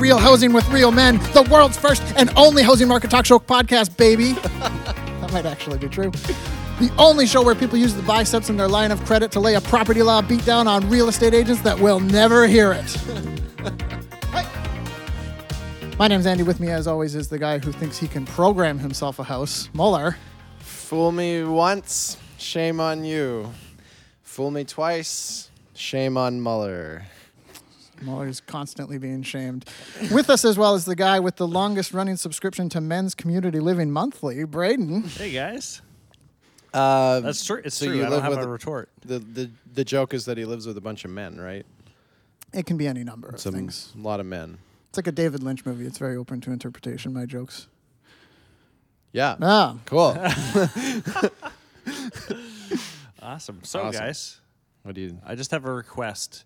Real Housing with Real Men, the world's first and only housing market talk show podcast, baby. that might actually be true. The only show where people use the biceps in their line of credit to lay a property law beatdown on real estate agents that will never hear it. My name's Andy. With me, as always, is the guy who thinks he can program himself a house, Muller. Fool me once, shame on you. Fool me twice, shame on Muller. Muller's constantly being shamed. With us as well as the guy with the longest running subscription to Men's Community Living Monthly, Braden. Hey guys, Uh, that's true. It's so true. you I don't live have with a retort. the, the the joke is that he lives with a bunch of men, right? It can be any number of Some things. a lot of men. It's like a David Lynch movie. It's very open to interpretation, my jokes. Yeah. Ah, Cool. Awesome. So Awesome. guys, what do you? I just have a request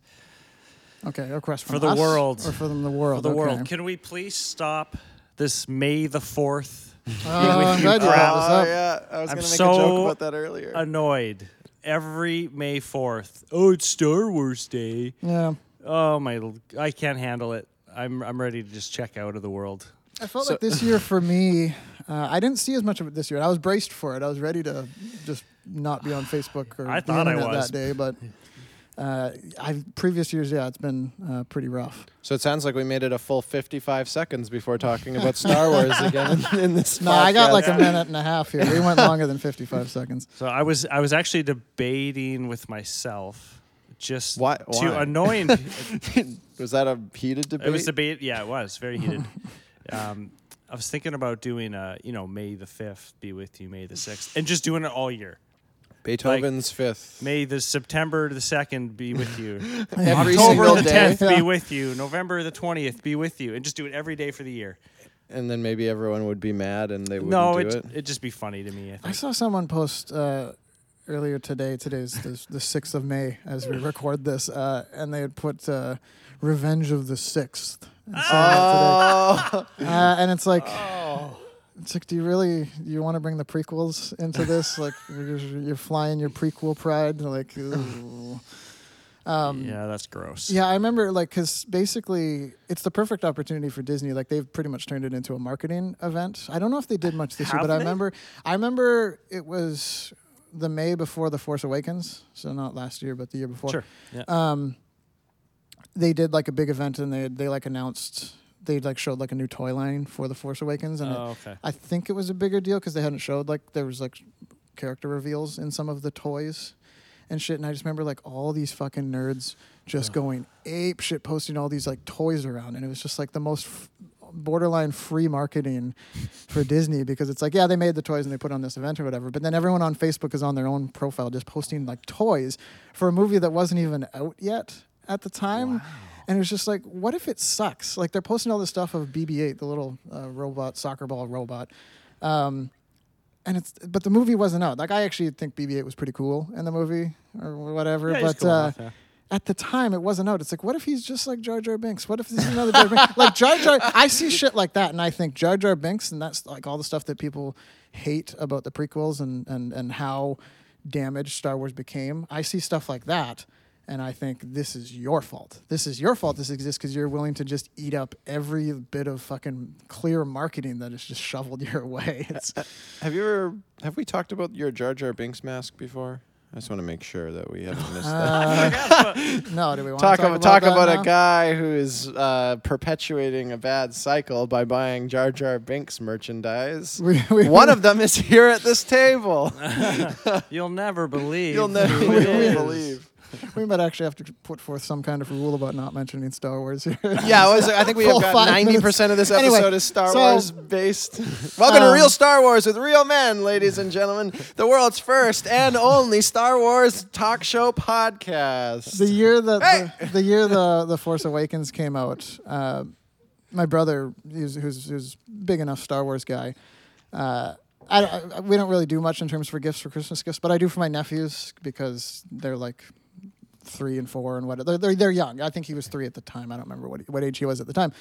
okay. A request For the us world. or for them the for world. the okay. world. Can we please stop this May the fourth? Oh, I'm you glad you brought this up. yeah, I was I'm gonna make so a joke about that earlier. Annoyed every May fourth. Oh, it's Star Wars Day. Yeah. Oh my! I can't handle it. I'm I'm ready to just check out of the world. I felt So- like this year for me, uh, I didn't see as much of it this year. I was braced for it. I was ready to just not be on Facebook or I the thought I was. that day, but uh, I previous years, yeah, it's been uh, pretty rough. so it sounds like we made it a full 55 seconds before talking about Star Wars again in, in this. No, I got podcast. like a minute and a half here. We went longer than 55 seconds. So I was I was actually debating with myself just Why- to annoying. Was that a heated debate? It was debate. Yeah, it was very heated. um, I was thinking about doing, uh, you know, May the fifth be with you, May the sixth, and just doing it all year. Beethoven's fifth. May the September the second be with you. Every October the tenth be with you. November the twentieth be with you, and just do it every day for the year. and then maybe everyone would be mad and they wouldn't no, do it it. it'd just be funny to me. I I saw someone post uh, earlier today. Today's the, the 6th of May as we record this, uh, and they had put uh, Revenge of the 6th. and Oh. Uh, and it's like, Oh, it's like, do you really you want to bring the prequels into this? like, you're, you're flying your prequel pride, like. Um, yeah, that's gross. Yeah, I remember like because basically it's the perfect opportunity for Disney. Like they've pretty much turned it into a marketing event. I don't know if they did much this year, Have but I remember I remember it was the May before the Force Awakens, so not last year, but the year before. sure. Yeah. Um, they did like a big event and they they like announced they like showed like a new toy line for the Force Awakens and it- oh, okay. I think it was a bigger deal because they hadn't showed like there was like character reveals in some of the toys and shit. And I just remember like all these fucking nerds just going ape shit, posting all these like toys around, and it was just like the most f- borderline free marketing for Disney because it's like yeah they made the toys and they put on this event or whatever, but then everyone on Facebook is on their own profile just posting like toys for a movie that wasn't even out yet at the time. And it was just like, what if it sucks? Like they're posting all this stuff of BB-8, the little uh, robot, soccer ball robot, um, and it's but the movie wasn't out. Like I actually think BB-8 was pretty cool in the movie or whatever. Yeah, but cool uh, enough, yeah. at the time, it wasn't out. It's like, what if he's just like Jar Jar Binks? What if this is another Jar Jar Binks? Like Jar Jar, I see shit like that, and I think Jar Jar Binks, and that's like all the stuff that people hate about the prequels and and and how damaged Star Wars became. I see stuff like that. And I think this is your fault. This is your fault. This exists because you're willing to just eat up every bit of fucking clear marketing that is just shoveled your way. It's, have you ever have we talked about your Jar Jar Binks mask before? I just want to make sure that we haven't missed that. uh, no, do we want Talk, to talk about, talk that about now? a guy who is uh, perpetuating a bad cycle by buying Jar Jar Binks merchandise. We- we- One of them is here at this table. You'll never believe. You'll never who it is. believe. we might actually have to put forth some kind of rule about not mentioning Star Wars here. Yeah, I, was, I think we have got ninety percent of this Anyway, episode is Star so- Wars based. Welcome to Um, Real Star Wars with real men, ladies and gentlemen, the world's first and only Star Wars talk show podcast. the year that Hey! the, the year the the Force Awakens came out, uh, my brother, who's, who's who's big enough Star Wars guy. Uh, I, I, we don't really do much in terms for gifts for Christmas gifts, but I do for my nephews because they're like three and four and what they're, they're they're young. I think he was three at the time. I don't remember what what age he was at the time.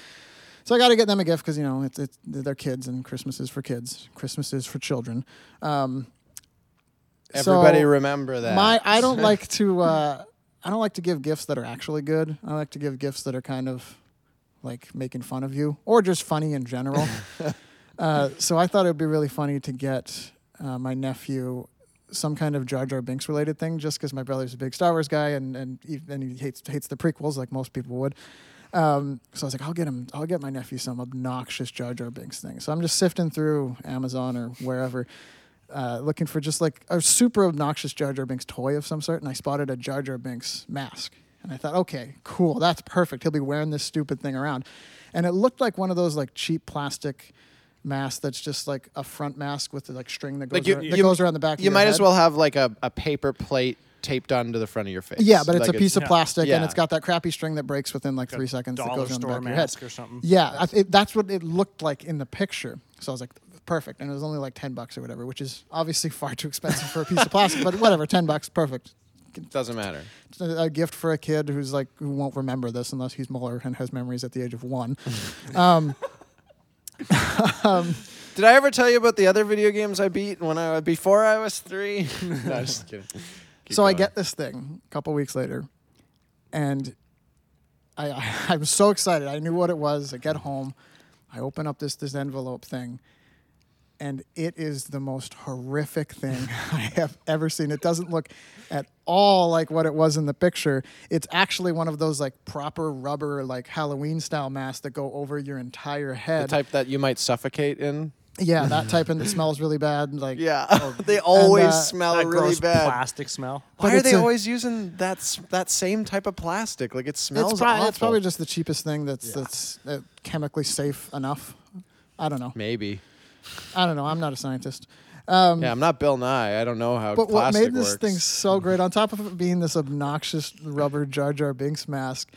So I got to get them a gift because you know it's, it's they're kids and Christmas is for kids. Christmas is for children. Um, Everybody so remember that. My I don't like to uh, I don't like to give gifts that are actually good. I like to give gifts that are kind of like making fun of you or just funny in general. uh, so I thought it would be really funny to get uh, my nephew some kind of Jar Jar Binks related thing, just because my brother's a big Star Wars guy and and he, and he hates hates the prequels like most people would. Um, so I was like, I'll get him. I'll get my nephew some obnoxious Jar Jar Binks thing. So I'm just sifting through Amazon or wherever, uh, looking for just like a super obnoxious Jar Jar Binks toy of some sort, and I spotted a Jar Jar Binks mask, and I thought, okay, cool, that's perfect. He'll be wearing this stupid thing around, and it looked like one of those like cheap plastic masks that's just like a front mask with the like string that goes, Like you- around, that you- goes around the back. of You your might as well have like a, a paper plate taped onto the front of your face. Yeah, but it's Like a piece of plastic, Yeah. and it's got that crappy string that breaks within like Like three seconds. That goes around the store back of your head. or something. Yeah, I, it, that's what it looked like in the picture. So I was like, perfect, and it was only like ten bucks or whatever, which is obviously far too expensive for a piece of plastic. But whatever, ten bucks, perfect. Doesn't matter. A, a gift for a kid who's like who won't remember this unless he's Muller and has memories at the age of one. um, Um, did I ever tell you about the other video games I beat when I before I was three? no, just kidding. Keep so I get this thing a couple weeks later, and I, I I'm so excited. I knew what it was. I get home, I open up this this envelope thing, and it is the most horrific thing I have ever seen. It doesn't look at all like what it was in the picture. It's actually one of those like proper rubber like Halloween style masks that go over your entire head. the type that you might suffocate in. yeah, that type, and it smells really bad. Like Yeah, they always uh, smell that really gross bad. plastic smell. Why But are they a- always using that that same type of plastic? Like it smells it's, prob- awful. it's probably just the cheapest thing that's Yeah. that's uh, chemically safe enough. I don't know. maybe. I don't know. I'm not a scientist. Um, Yeah, I'm not Bill Nye. I don't know how but what made this works. thing so great, on top of it being this obnoxious rubber Jar Jar Binks mask,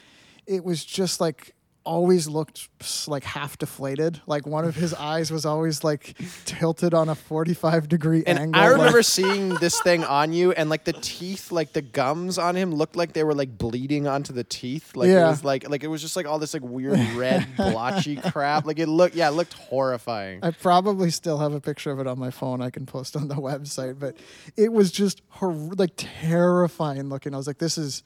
it was just like always looked like half deflated. Like one of his eyes was always like tilted on a 45 degree And angle. I remember like- seeing this thing on you, and like the teeth, like the gums on him, looked like they were like bleeding onto the teeth. Like Yeah. it was like like it was just like all this like weird red blotchy crap. Like it looked, yeah, it looked horrifying. I probably still have a picture of it on my phone. I can post on the website, but it was just hor- like terrifying looking. I was like, this is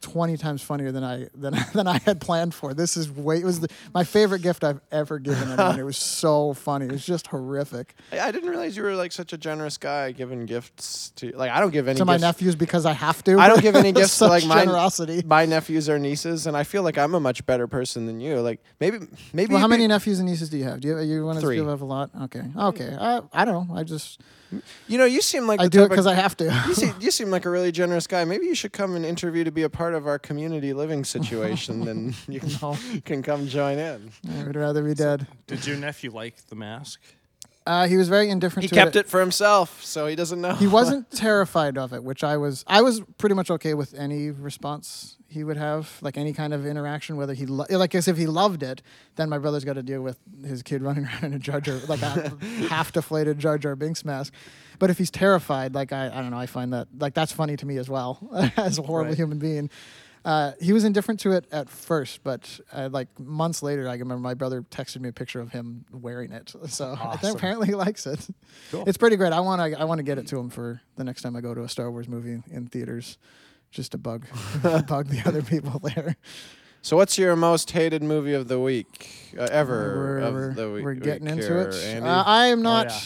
twenty times funnier than I than than I had planned for. This is way. It was the, my favorite gift I've ever given anyone. it was so funny. It was just horrific I, I didn't realize you were like such a generous guy giving gifts to like I don't give any to my gifts. nephews because I have to. I don't give any gifts to Such like my generosity. my nephews or nieces, and I feel like I'm a much better person than you. Like maybe maybe Well, how be- many nephews and nieces do you have? Do you you want to Three. have a lot? Okay, okay. I, I don't know. I just you know you seem like I the do it because I have to. you seem, you seem like a really generous guy. Maybe you should come and interview to be a part of our community living situation, then you can, No. can come join in. I would rather be dead. Did your nephew like the mask? Uh, he was very indifferent. He to kept it for himself, so he doesn't know. he wasn't terrified of it, which I was. I was pretty much okay with any response he would have, like any kind of interaction. Whether he, lo- like, as if he loved it, then my brother's got to deal with his kid running around in a Jar Jar, like a half deflated Jar Jar Binks mask. But if he's terrified, like I, I don't know, I find that like that's funny to me as well, as a horrible Right. human being. Uh, he was indifferent to it at first, but uh, like months later, I can remember my brother texted me a picture of him wearing it. So I think Awesome. apparently he likes it. Cool. It's pretty great. I want to I want to get it to him for the next time I go to a Star Wars movie in theaters, just to bug bug the other people there. So, what's your most hated movie of the week uh, ever? we're, of we're, the week, we're getting week into here, it. Uh, I am not yeah.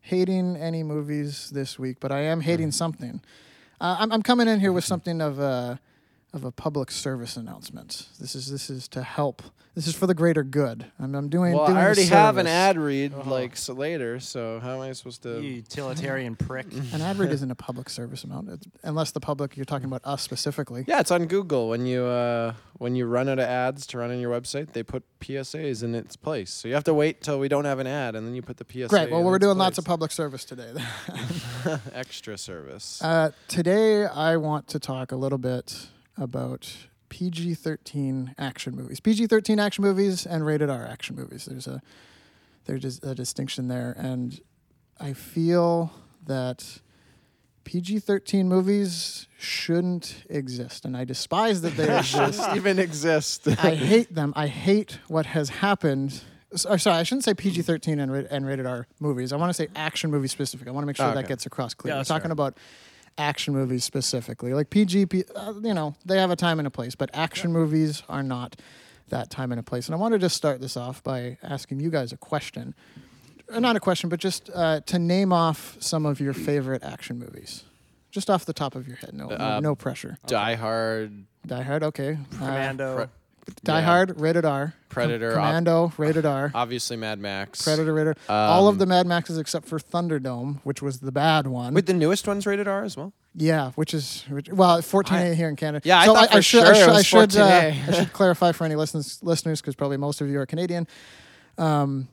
hating any movies this week, but I am Mm. hating something. Uh, I'm, I'm coming in here with something of a of a public service announcement. This is this is to help. This is for the greater good. I'm, I'm doing. well, doing I a already have an ad read Oh. like so later. So how am I supposed You to? utilitarian prick. An ad read isn't a public service amount, it's, unless the public you're talking about us specifically. Yeah, it's on Google. When you uh, when you run out of ads to run on your website, they put PSAs in its place. So you have to wait till we don't have an ad, and then you put the PSA. Great. Well, in we're its doing lots of public service today. extra service. Uh, today, I want to talk a little bit about PG 13 action movies. PG 13 action movies and rated R action movies. There's a, there's a distinction there. And I feel that PG 13 movies shouldn't exist. And I despise that they exist. even exist. I hate them. I hate what has happened. S- Or sorry, I shouldn't say PG thirteen and, and rated R movies. I want to say action movie specific. I want to make sure Okay. that gets across clear. Yeah, We're talking about action movies specifically, like PG. Uh, you know, they have a time and a place, but action movies are not. that time and a place. And I want to just start this off by asking you guys a question. Uh, Not a question, but just uh, to name off some of your favorite action movies. Just off the top of your head. No, no, Uh, no pressure. Die Hard, Die Hard, okay. Uh, Commando. Die yeah. Hard, rated R. Predator, ob- Commando, rated R. obviously Mad Max. Predator, rated All of Um, the Mad Maxes except for Thunderdome, which was the bad one. With the newest ones rated R as well. Yeah, which is which, well, 14A I- here in Canada. Yeah, I so thought I, for should, sure I should, I should, uh, 14A. I should clarify for any listeners, listeners, because probably most of you are Canadian. Um,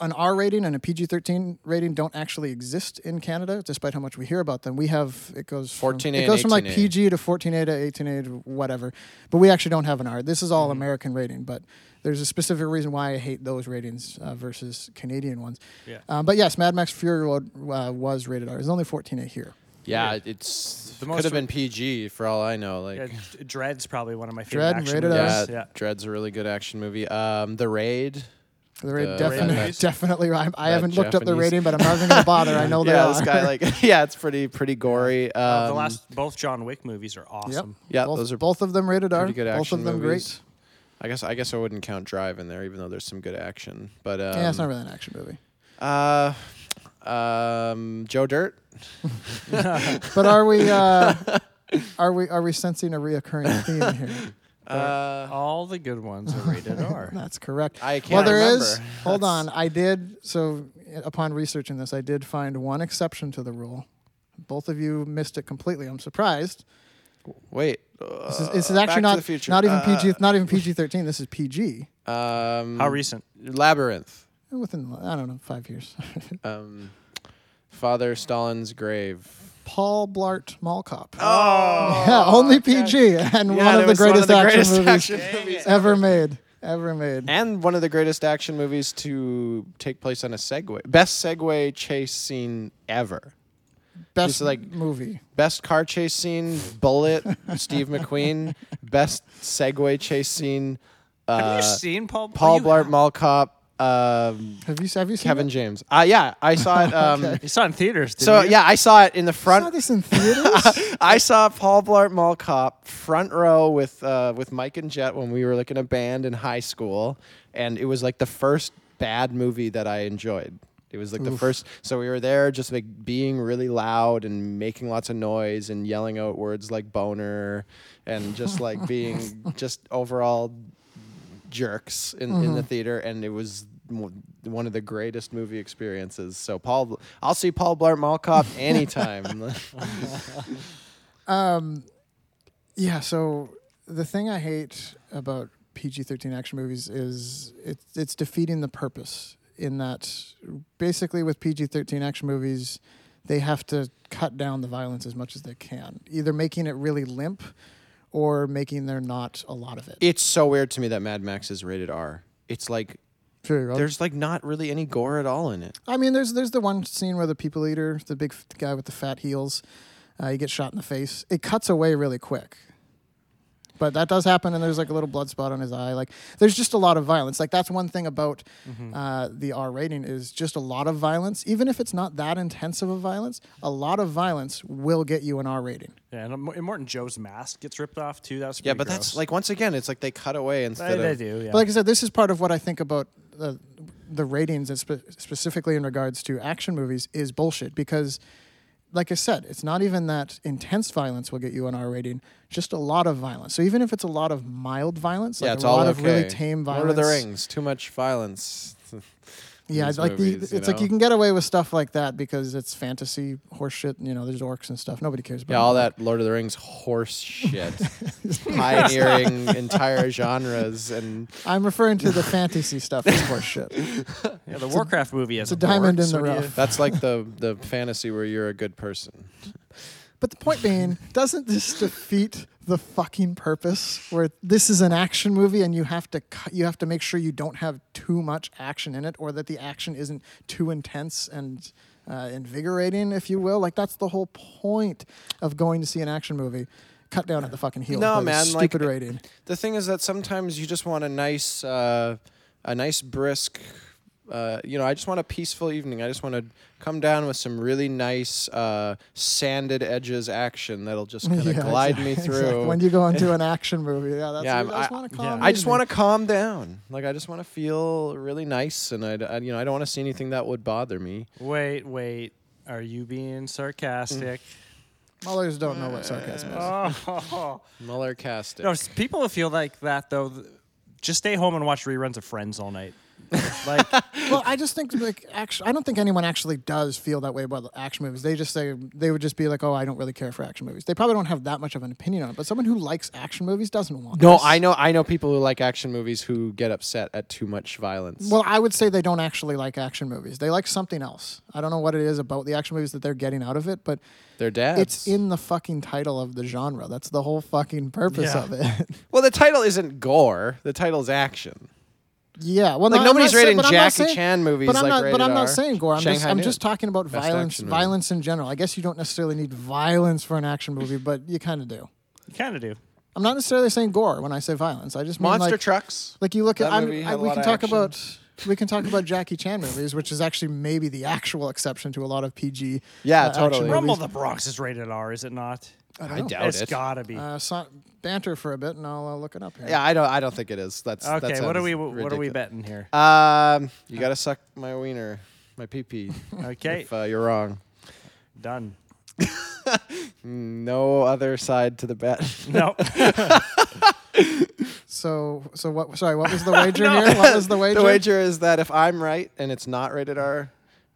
an R rating and a PG-13 rating don't actually exist in Canada, despite how much we hear about them. We have it goes from, 14A it goes from like 18A. PG to 14A to 18A to whatever, but we actually don't have an R. This is Mm-hmm. all American rating, but there's a specific reason why I hate those ratings uh, versus Canadian ones. Yeah. Um, but yes, Mad Max Fury Road uh, was rated R. It's only 14A here. Yeah, Weird. it's The could have been PG for all I know. Like, Yeah, Dredd's probably one of my favorite Dredd, action rated movies. yeah, Yeah. Dredd's a really good action movie. Um, The Raid. The rating The definitely, ratings? definitely. I, I haven't looked up the rating, but I'm not even gonna bother. I know they yeah, are. this guy like yeah, it's pretty pretty gory. Um, Uh, the last both John Wick movies are awesome. yeah, both, those are both of them rated R. good Both of them movies. I guess I guess I wouldn't count Drive in there, even though there's some good action. But um. Yeah, it's not really an action movie. Uh, um, Joe Dirt. But are we? Uh, are we? Are we sensing a reoccurring theme here? Uh, All the good ones are rated R. That's correct. I can't well, there remember. is. Hold That's- on. I did. So, upon researching this, I did find one exception to the rule. Both of you missed it completely. I'm surprised. Wait. This is, uh, this is Back actually to not the future. not even Uh, PG. Not even PG-13. This is PG. Um, How recent? Labyrinth. Within I don't know five years. Um, Father Stalin's grave. Paul Blart Mall Cop. Oh, yeah, only PG and Yeah, one it of the was one greatest, of the action greatest movies action movies ever made. Ever made. And one of the greatest action movies to take place on a Segway. Best Segway chase scene ever. Best like- movie. Best car chase scene, Bullitt, Steve McQueen. Best Segway chase scene, Have uh, you seen Paul? Paul you Blart have. Mall Cop, um, Have you have you seen Kevin it? James. Uh, yeah, I saw it. Um, Okay. You saw it in theaters. Didn't So you? yeah, I saw it in the You saw front. this in theaters? I saw Paul Blart Mall Cop front row with uh, with Mike and Jet when we were like in a band in high school, and it was like the first bad movie that I enjoyed. It was like the first. So we were there, just like being really loud and making lots of noise and yelling out words like boner, and just like being just overall jerks in, in the theater, and it was one of the greatest movie experiences. So Paul, I'll see Paul Blart Mall Cop anytime. Um, yeah. So the thing I hate about PG-13 action movies is it's it's defeating the purpose. In that, basically, with PG-13 action movies, they have to cut down the violence as much as they can, either making it really limp, or making there not a lot of it. it's so weird to me that Mad Max is rated R. It's like there's like not really any gore at all in it. I mean, there's there's the one scene where the people eater, the big f- guy with the fat heels, uh, he gets shot in the face. It cuts away really quick, but that does happen, and there's like a little blood spot on his eye. Like, there's just a lot of violence. Like that's one thing about uh, the R rating is just a lot of violence. Even if it's not that intensive of violence, a lot of violence will get you an R rating. Yeah, and, um, and Immortan Joe's mask gets ripped off too. That's Yeah, pretty but that's like once again, it's like they cut away instead they, they of. do. Yeah. But like I said, this is part of what I think about the the ratings, and spe- specifically in regards to action movies, is bullshit. Because, like I said, it's not even that intense violence will get you an R rating; just a lot of violence. So even if it's a lot of mild violence, like yeah, it's a all lot okay. of really tame violence, Lord of the Rings, too much violence. yeah, these like movies, the, you it's like you can get away with stuff like that because it's fantasy horseshit. You know, there's orcs and stuff. Nobody cares about it. Yeah, all that. that Lord of the Rings horse shit, pioneering entire genres, and I'm referring to the fantasy stuff as horseshit. yeah, the Warcraft movie has it's a diamond in the what you- rough. that's like the the fantasy where you're a good person. But the point being, doesn't this defeat the fucking purpose? Where this is an action movie, and you have to cut, you have to make sure you don't have too much action in it, or that the action isn't too intense and uh, invigorating, if you will. Like that's the whole point of going to see an action movie. Cut down at the fucking heel. No, man, like- Stupid rating. The thing is that sometimes you just want a nice, uh, a nice brisk uh, you know, I just want a peaceful evening. I just want to come down with some really nice uh, sanded edges action that'll just kind of Yeah, glide exactly, me exactly. through. When you go into an action movie, yeah, that's Yeah, you I'm- just want to yeah. calm. I just want to calm down. Like I just want to feel really nice, and I, I you know I don't want to see anything that would bother me. Wait, wait. Are you being sarcastic? Mullers don't know what sarcasm is. oh. Muller casting. No, people feel like that though, just stay home and watch reruns of Friends all night. like, well, I just think like actually, I don't think anyone actually does feel that way about action movies. They just say they would just be like, "Oh, I don't really care for action movies." They probably don't have that much of an opinion on it. But someone who likes action movies doesn't want. no, this. I know I know people who like action movies who get upset at too much violence. Well, I would say they don't actually like action movies. They like something else. I don't know what it is about the action movies that they're getting out of it, but Their dads. it's in the fucking title of the genre. That's the whole fucking purpose Yeah. of it. Well, the title isn't gore. The title's action. Yeah, well, Like no, nobody's not saying- rating but Jackie saying- Chan movies But I'm not. rated But I'm not saying gore. I'm just. I'm just talking about Best violence. Violence in general. I guess you don't necessarily need violence for an action movie, but you kind of do. you kind of do. I'm not necessarily saying gore when I say violence. I just mean Monster like, trucks. like you look at. I'm, movie had I, a we can talk action. about. We can talk about Jackie Chan movies, which is actually maybe the actual exception to a lot of PG. Yeah, uh, action totally. Rumble the Bronx is rated R, is it not? I, I don't know. doubt it's it. It's gotta be. Uh, so, banter for a bit, and I'll uh, look it up here. Yeah, I don't. I don't think it is. That's okay, That what are sounds we? What are we betting here? Um, you gotta suck my wiener, my pee pee. Okay, if uh, you're wrong. done. No other side to the bet. No, So, so what? Sorry, what was the wager here? What was the wager? the wager is that if I'm right and it's not rated R,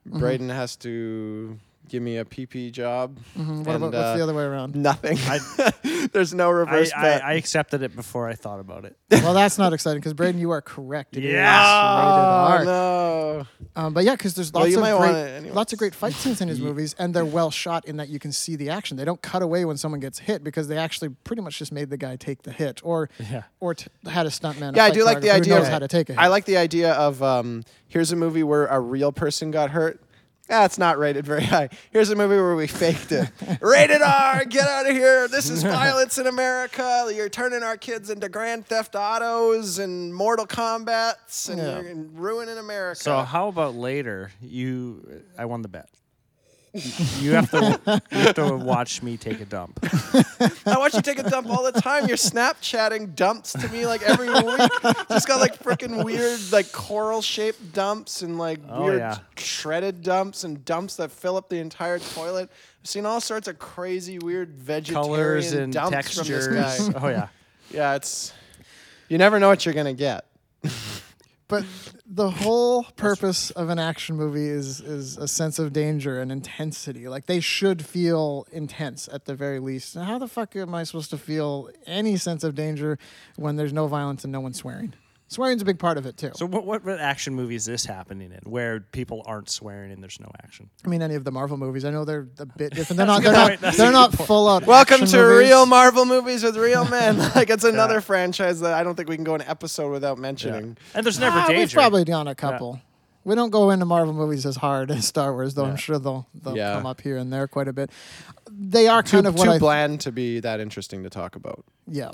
Mm-hmm. Braden has to give me a PP job. Mhm, What and, about what's uh, the other way around? Nothing. I, There's no reverse I, bet. I accepted it before I thought about it. well, that's not exciting because Braden, you are correct. It is Yeah. oh rated R. no! Um, but yeah, because there's lots you of great, lots of great fight scenes in his movies, and they're well shot in that you can see the action. They don't cut away when someone gets hit because they actually pretty much just made the guy take the hit, or Yeah. or t- had a stuntman. Yeah, I do like the idea of- how to take a hit. I like the idea of um, here's a movie where a real person got hurt. It's not rated very high. Here's a movie where we faked it. rated R, get out of here. This is violence in America. You're turning our kids into Grand Theft Autos and Mortal Kombats and Yeah. you're ruining America. So how about later? You, I won the bet. You have to, you have to watch me take a dump. I watch you take a dump all the time. You're Snapchatting dumps to me like every week. Just got like freaking weird, like coral shaped dumps and like Oh, weird yeah. shredded dumps and dumps that fill up the entire toilet. I've seen all sorts of crazy, weird vegetarian Colors and dumps textures. from this guy. Oh yeah. yeah, it's you never know what you're gonna get. But the whole purpose of an action movie is is a sense of danger and intensity. Like they should feel intense at the very least. And how the fuck am I supposed to feel any sense of danger when there's no violence and no one swearing? Swearing's a big part of it too. So what, what what action movie is this happening in where people aren't swearing and there's no action? I mean, any of the Marvel movies. I know they're a bit different. They're not. They're not. point. That's They're not full out. Welcome to movies. real Marvel movies with real men. like it's another franchise that I don't think we can go an episode without mentioning. And there's never Ah, We've probably done a couple. We don't go into Marvel movies as hard as Star Wars, though. Yeah. I'm sure they'll they'll Yeah. come up here and there quite a bit. They are Too, kind of what too I bland to be that interesting to talk about. yeah.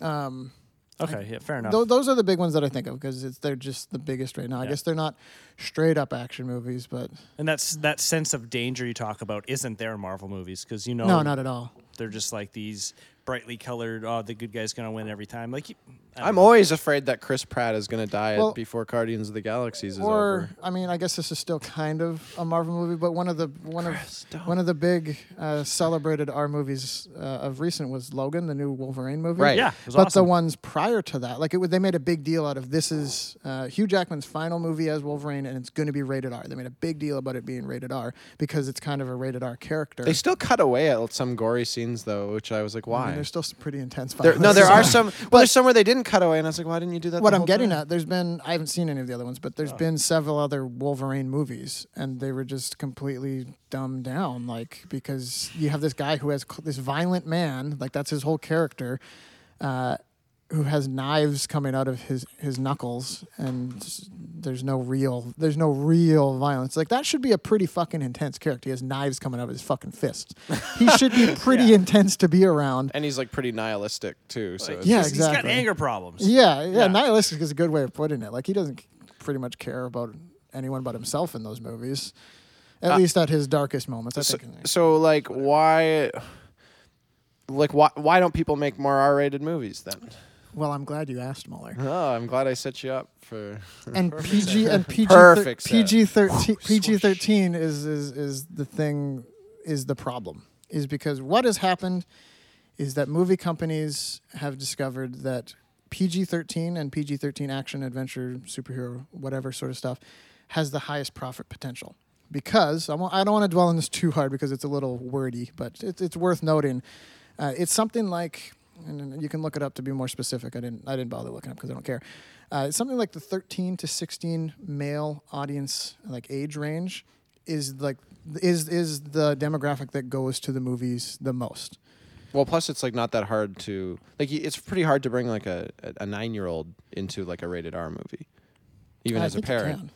Um, okay, yeah, fair enough. Tho- those are the big ones that I think of because it's they're just the biggest right now. I Yeah. guess they're not straight up action movies, but and that's that sense of danger you talk about isn't there in Marvel movies because you know no, not at all. they're just like these brightly colored. Oh, the good guy's gonna win every time. Like I don't I'm know. always afraid that Chris Pratt is going to die Well- before Guardians of the Galaxies is Or over. I mean, I guess this is still kind of a Marvel movie, but one of the one Chris, of don't. one of the big uh, celebrated R movies uh, of recent was Logan, the new Wolverine movie. Right. yeah, it was but awesome. the ones prior to that, like it, would- they made a big deal out of this is uh, Hugh Jackman's final movie as Wolverine, and it's going to be rated R. They made a big deal about it being rated R because it's kind of a rated R character. They still cut away at some gory scenes though, which I was like, I why? Mean, there's still some pretty intense. There- no, there are well. some. But there's some where they didn't cut away, and I was like, why didn't you do that? What the I'm whole getting time? at, there's been I haven't seen any of the other ones, but Oh. there's been several other Wolverine movies, and they were just completely dumbed down, like because you have this guy who has cl- this violent man, like that's his whole character, uh, who has knives coming out of his his knuckles, and there's no real there's no real violence. Like that should be a pretty fucking intense character. He has knives coming out of his fucking fists. He should be pretty Yeah. intense to be around. And he's like pretty nihilistic too. So it's Yeah, He's- He's got exactly. anger problems. Yeah, yeah, Yeah. nihilistic is a good way of putting it. Like he doesn't pretty much care about anyone but himself in those movies. At Uh, least at his darkest moments, I So, think. so like why like why why don't people make more R-rated movies then? Well, I'm glad you asked, Muller. Oh, I'm glad I set you up for and PG and PG. PG thirteen PG thirteen is is is the thing is the problem is because what has happened is that movie companies have discovered that PG thirteen and PG thirteen action adventure superhero whatever sort of stuff has the highest profit potential because I I don't want to dwell on this too hard because it's a little wordy but it's it's worth noting uh, it's something like and you can look it up to be more specific. I didn't I didn't bother looking up because I don't care. Uh, something like the 13 to 16 male audience like age range is like is is the demographic that goes to the movies the most. Well, plus it's like not that hard to like. It's pretty hard to bring like a a- nine year old into like a rated R movie, even I as a parent.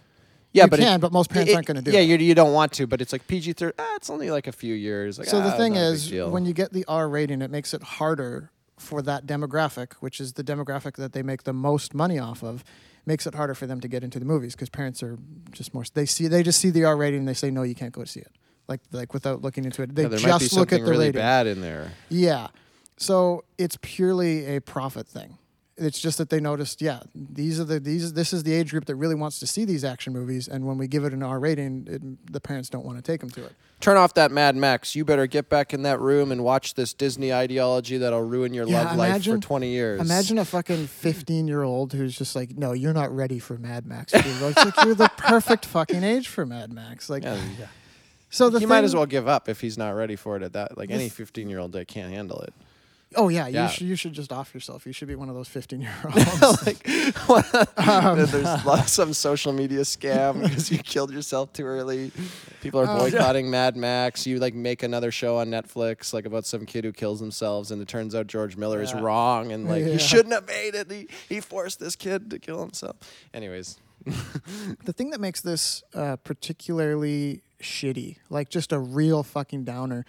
Yeah, You but it- can, but most parents it- aren't gonna do Yeah, it. you you don't want to, but it's like PG thirteen. Ah, it's only like a few years. Like, So the ah, thing a big is, when you get the R rating, it makes it harder for that demographic, which is the demographic that they make the most money off of. Makes it harder for them to get into the movies because parents are just more. They see they just see the R rating and they say no, you can't go see it. Like like without looking into it, they Yeah, there might be just look at the really rating. bad in there. Yeah. So it's purely a profit thing. It's just that they noticed, yeah, these are the these this is the age group that really wants to see these action movies, and when we give it an R rating, it, the parents don't want to take them to it. Turn off that Mad Max. You better get back in that room and watch this Disney ideology that'll ruin your Yeah, love life for 20 years. Imagine a fucking fifteen year old who's just like, no, you're not ready for Mad Max. dude." It's like you're the perfect fucking age for Mad Max. Like, Yeah, so the he might as well give up if he's not ready for it at that. Like any 15 year old that can't handle it. Oh yeah, Yeah. you should you should just off yourself. You should be one of those fifteen year olds. like Um, there's some social media scam because you killed yourself too early. People are Oh. boycotting Mad Max. You like make another show on Netflix like about some kid who kills themselves, and it turns out George Miller is wrong, and like Yeah. he shouldn't have made it. He he forced this kid to kill himself. Anyways, the thing that makes this uh, particularly shitty, like just a real fucking downer,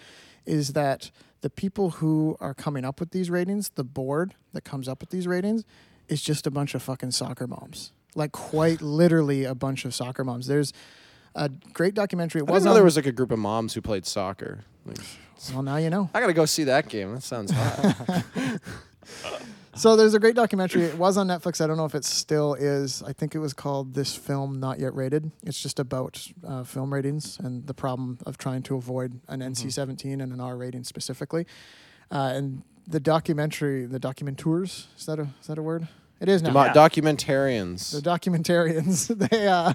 is that the people who are coming up with these ratings, the board that comes up with these ratings, is just a bunch of fucking soccer moms. Like quite literally a bunch of soccer moms. There's a great documentary. It I didn't know there was like a group of moms who played soccer. Like, well now you know. I gotta go see that game. That sounds hot. So there's a great documentary. It was on Netflix. I don't know if it still is. I think it was called "This Film Not Yet Rated." It's just about uh, film ratings and the problem of trying to avoid an NC-17 and an R rating specifically. Uh, and the documentary, the documenteurs, is that a is that a word? It is now. Domo- Yeah. Documentarians. The documentarians they uh,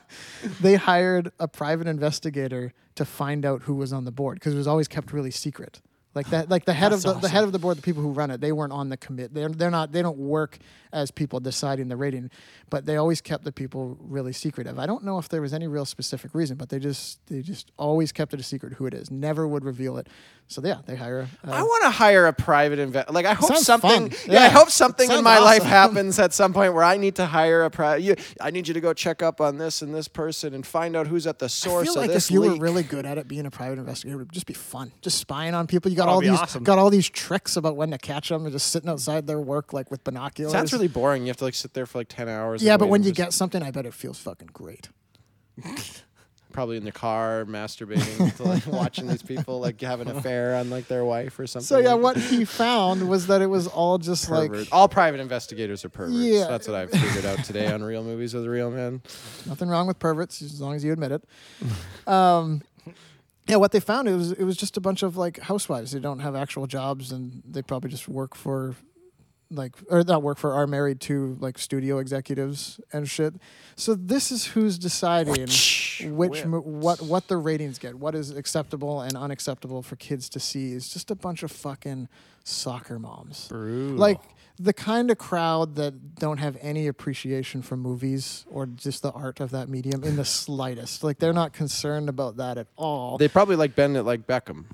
they hired a private investigator to find out who was on the board because it was always kept really secret. Like that, like the head of the, the head of the board, the people who run it, they weren't on the commit. They're they're not. They don't work as people deciding the rating, but they always kept the people really secretive. I don't know if there was any real specific reason, but they just they just always kept it a secret who it is. Never would reveal it. So yeah, they hire. I want to hire a private invest. Like I hope something. fun. Yeah. I hope something in my life happens at some point where I need to hire a private. I need you to go check up on this and this person and find out who's at the I source feel of like this if you were really good at it, being a private investigator would just be fun. Just spying on people. You got all these awesome. got all these tricks about when to catch them, and just sitting outside their work like with binoculars. Sounds really boring. You have to like sit there for like ten hours. yeah, but when you get something, I bet it feels fucking great. probably in the car masturbating, to, like watching these people like have an affair on like their wife or something. So yeah, like what he found was that it was all just Pervert. like all private investigators are perverts. Yeah. That's what I've figured out today on Real Movies with Real Men. nothing wrong with perverts as long as you admit it. Um, yeah, what they found it was it was just a bunch of like housewives. They don't have actual jobs, and they probably just work for like or not work for are married to like studio executives and shit. So this is who's deciding which mo- what what the ratings get, what is acceptable and unacceptable for kids to see is just a bunch of fucking soccer moms. Brutal. Like the kind of crowd that don't have any appreciation for movies or just the art of that medium in the slightest. Like they're not concerned about that at all. They probably like bend it like Beckham.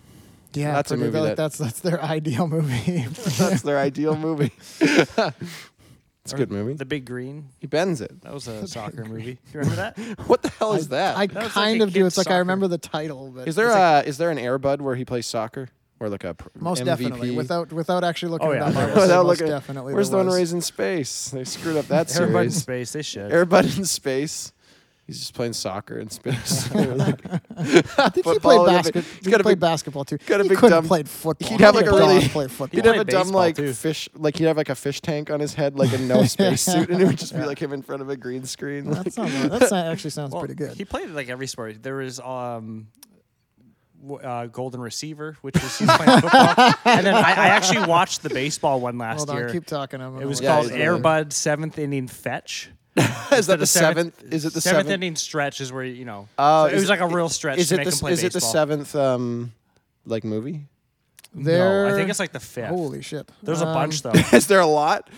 yeah, that's a pretty- movie they're like, that- that's that's their ideal movie. That's their ideal movie. it's a good movie. The Big Green. He bends it. That was a soccer movie. You remember that? What the hell is I, that? I That was like kind of do. kid's It's like I remember the title, but is there a like- is there an Airbud where he plays soccer or like a pr- most MVP? definitely without without actually looking Oh, it yeah. up. I Without looking- definitely. Where's the one was. raised in space? They screwed up that series. Everybody in space. They should. Airbud in space. He's just playing soccer in space. like, I think he played basketball. have basket. been- He got a played big- basketball too. got a he big couldn't dumb- played football. he'd have, like, a really- play football. He'd have a dumb like too. fish, like he'd have like a fish tank on his head, like a no space suit, and it would just be like him in front of a green screen. That like- sounds. That actually sounds Well, pretty good. He played like every sport. There was um, w- uh, golden receiver, which was he's playing football, and then I, I actually watched the baseball one last Hold on, year. keep talking. I'm it was Yeah, called yeah. Airbud Seventh Inning Fetch. is that The the seventh? Is it the seventh seventh? inning stretch? Is where you know. Oh, so it is was like a real stretch Is to it make the him play is it the seventh um like movie? There. No, I think it's like the fifth. Holy shit! There's a Um, bunch though. is there a lot?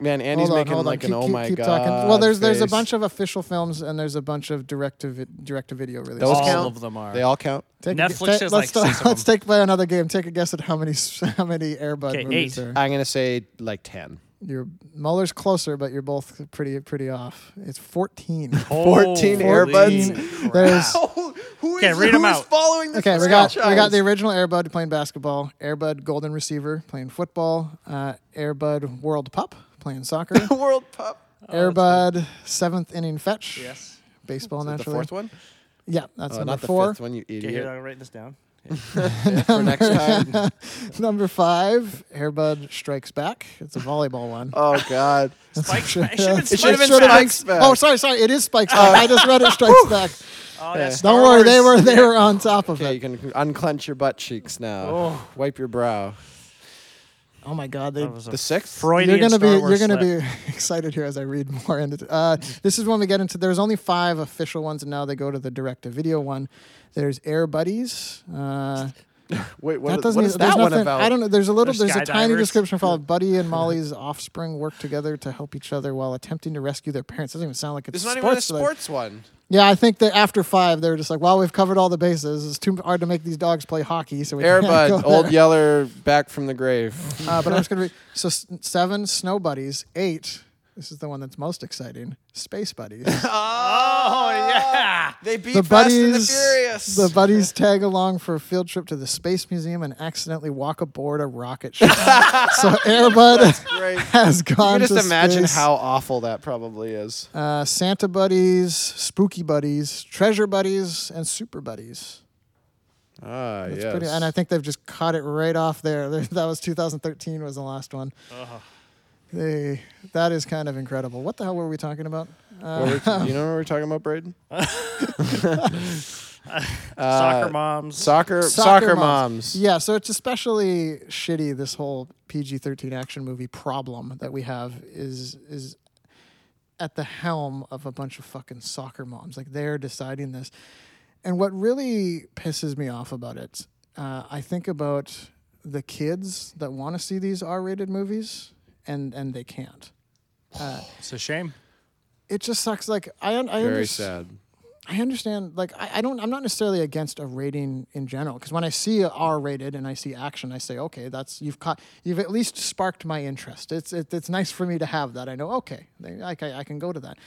Man, Andy's hold on, making hold on. like keep, an oh keep- my keep god. talking. Well, there's there's a face. bunch of official films and there's a bunch of direct to vi- direct to video releases. Those All count? of them are. They all count. Take a Netflix ta- has, let's like, ta- six of let's them. take play another game. Take a guess at how many s- how many Airbud Okay, movies eight. there. I'm gonna say like ten. You're Muller's closer, but you're both pretty pretty off. It's 14. 14 Airbuds? crap. There's who Okay, read 'em who is out. following this okay. We got we got the original Airbud playing basketball. Airbud Golden Receiver playing football. Uh, Airbud World Pup playing soccer. World Pup. Oh, Airbud Seventh Inning Fetch. Yes. Baseball Is that the naturally. fourth one? Yeah, that's Oh, number not the four. fifth one, you Okay, here idiot. I'm writing this down. For next time. Number five, Airbud Strikes Back. It's a volleyball one. Oh God. Spikes. Yeah. It should have been It should've Spikes been Should've Back. Spikes Back. Oh, sorry, sorry. It is Spikes uh, Back. I just read it Strikes Back. Oh, Yeah. that's Don't worry, they were Wars. they were on top of Okay, you it. can unclench your butt cheeks now. Oh. Wipe your brow. Oh my God, they. That was a The sixth? Freudian You're gonna be Wars you're gonna slip. be excited here as I read more into. Uh, this is when we get into. There's only five official ones, and now they go to the direct to video one. There's Air Buddies. Uh, Wait, what, that is- doesn't. what even- is there's that one nothing- about? I don't know. There's a little. They're There's a tiny skydivers. description called Buddy and Molly's offspring work together to help each other while attempting to rescue their parents. Doesn't even sound like it's It's not even a sports. like- one. Yeah, I think that after five, they were just like, "Well, we've covered all the bases. It's too hard to make these dogs play hockey." So we can't go Airbud, old. Yeller, back from the grave. Uh, but I'm just gonna read. So s- seven, snow buddies. Eight. This is the one that's most exciting. Space buddies. Oh yeah. They beat the Fast and the buddies. Furious. The buddies tag along for a field trip to the space museum and accidentally walk aboard a rocket ship. so Airbud Great. has You gone can just to imagine space. how awful that probably is. Uh, Santa buddies, spooky buddies, treasure buddies, and super buddies. Ah, That's yes. pretty, and I think they've just caught it right off there. That was 2013 was the last one. They, that is kind of incredible. What the hell were we talking about? Uh, What we- you know what we're talking about, Braden? Soccer moms. Soccer, Soccer soccer, moms. moms. yeah, so it's especially shitty. This whole PG-13 action movie problem that we have is is at the helm of a bunch of fucking soccer moms. Like they're deciding this, and what really pisses me off about it, uh, I think about the kids that want to see these R-rated movies and and they can't. Uh, It's a shame. it just sucks. Like I, un- I Very underst- sad. I understand. Like, I, I don't. I'm not necessarily against a rating in general because when I see a R rated and I see action, I say, okay, that's you've caught. You've at least sparked my interest. It's it, it's nice for me to have that. I know, okay, they- I, I can go to that.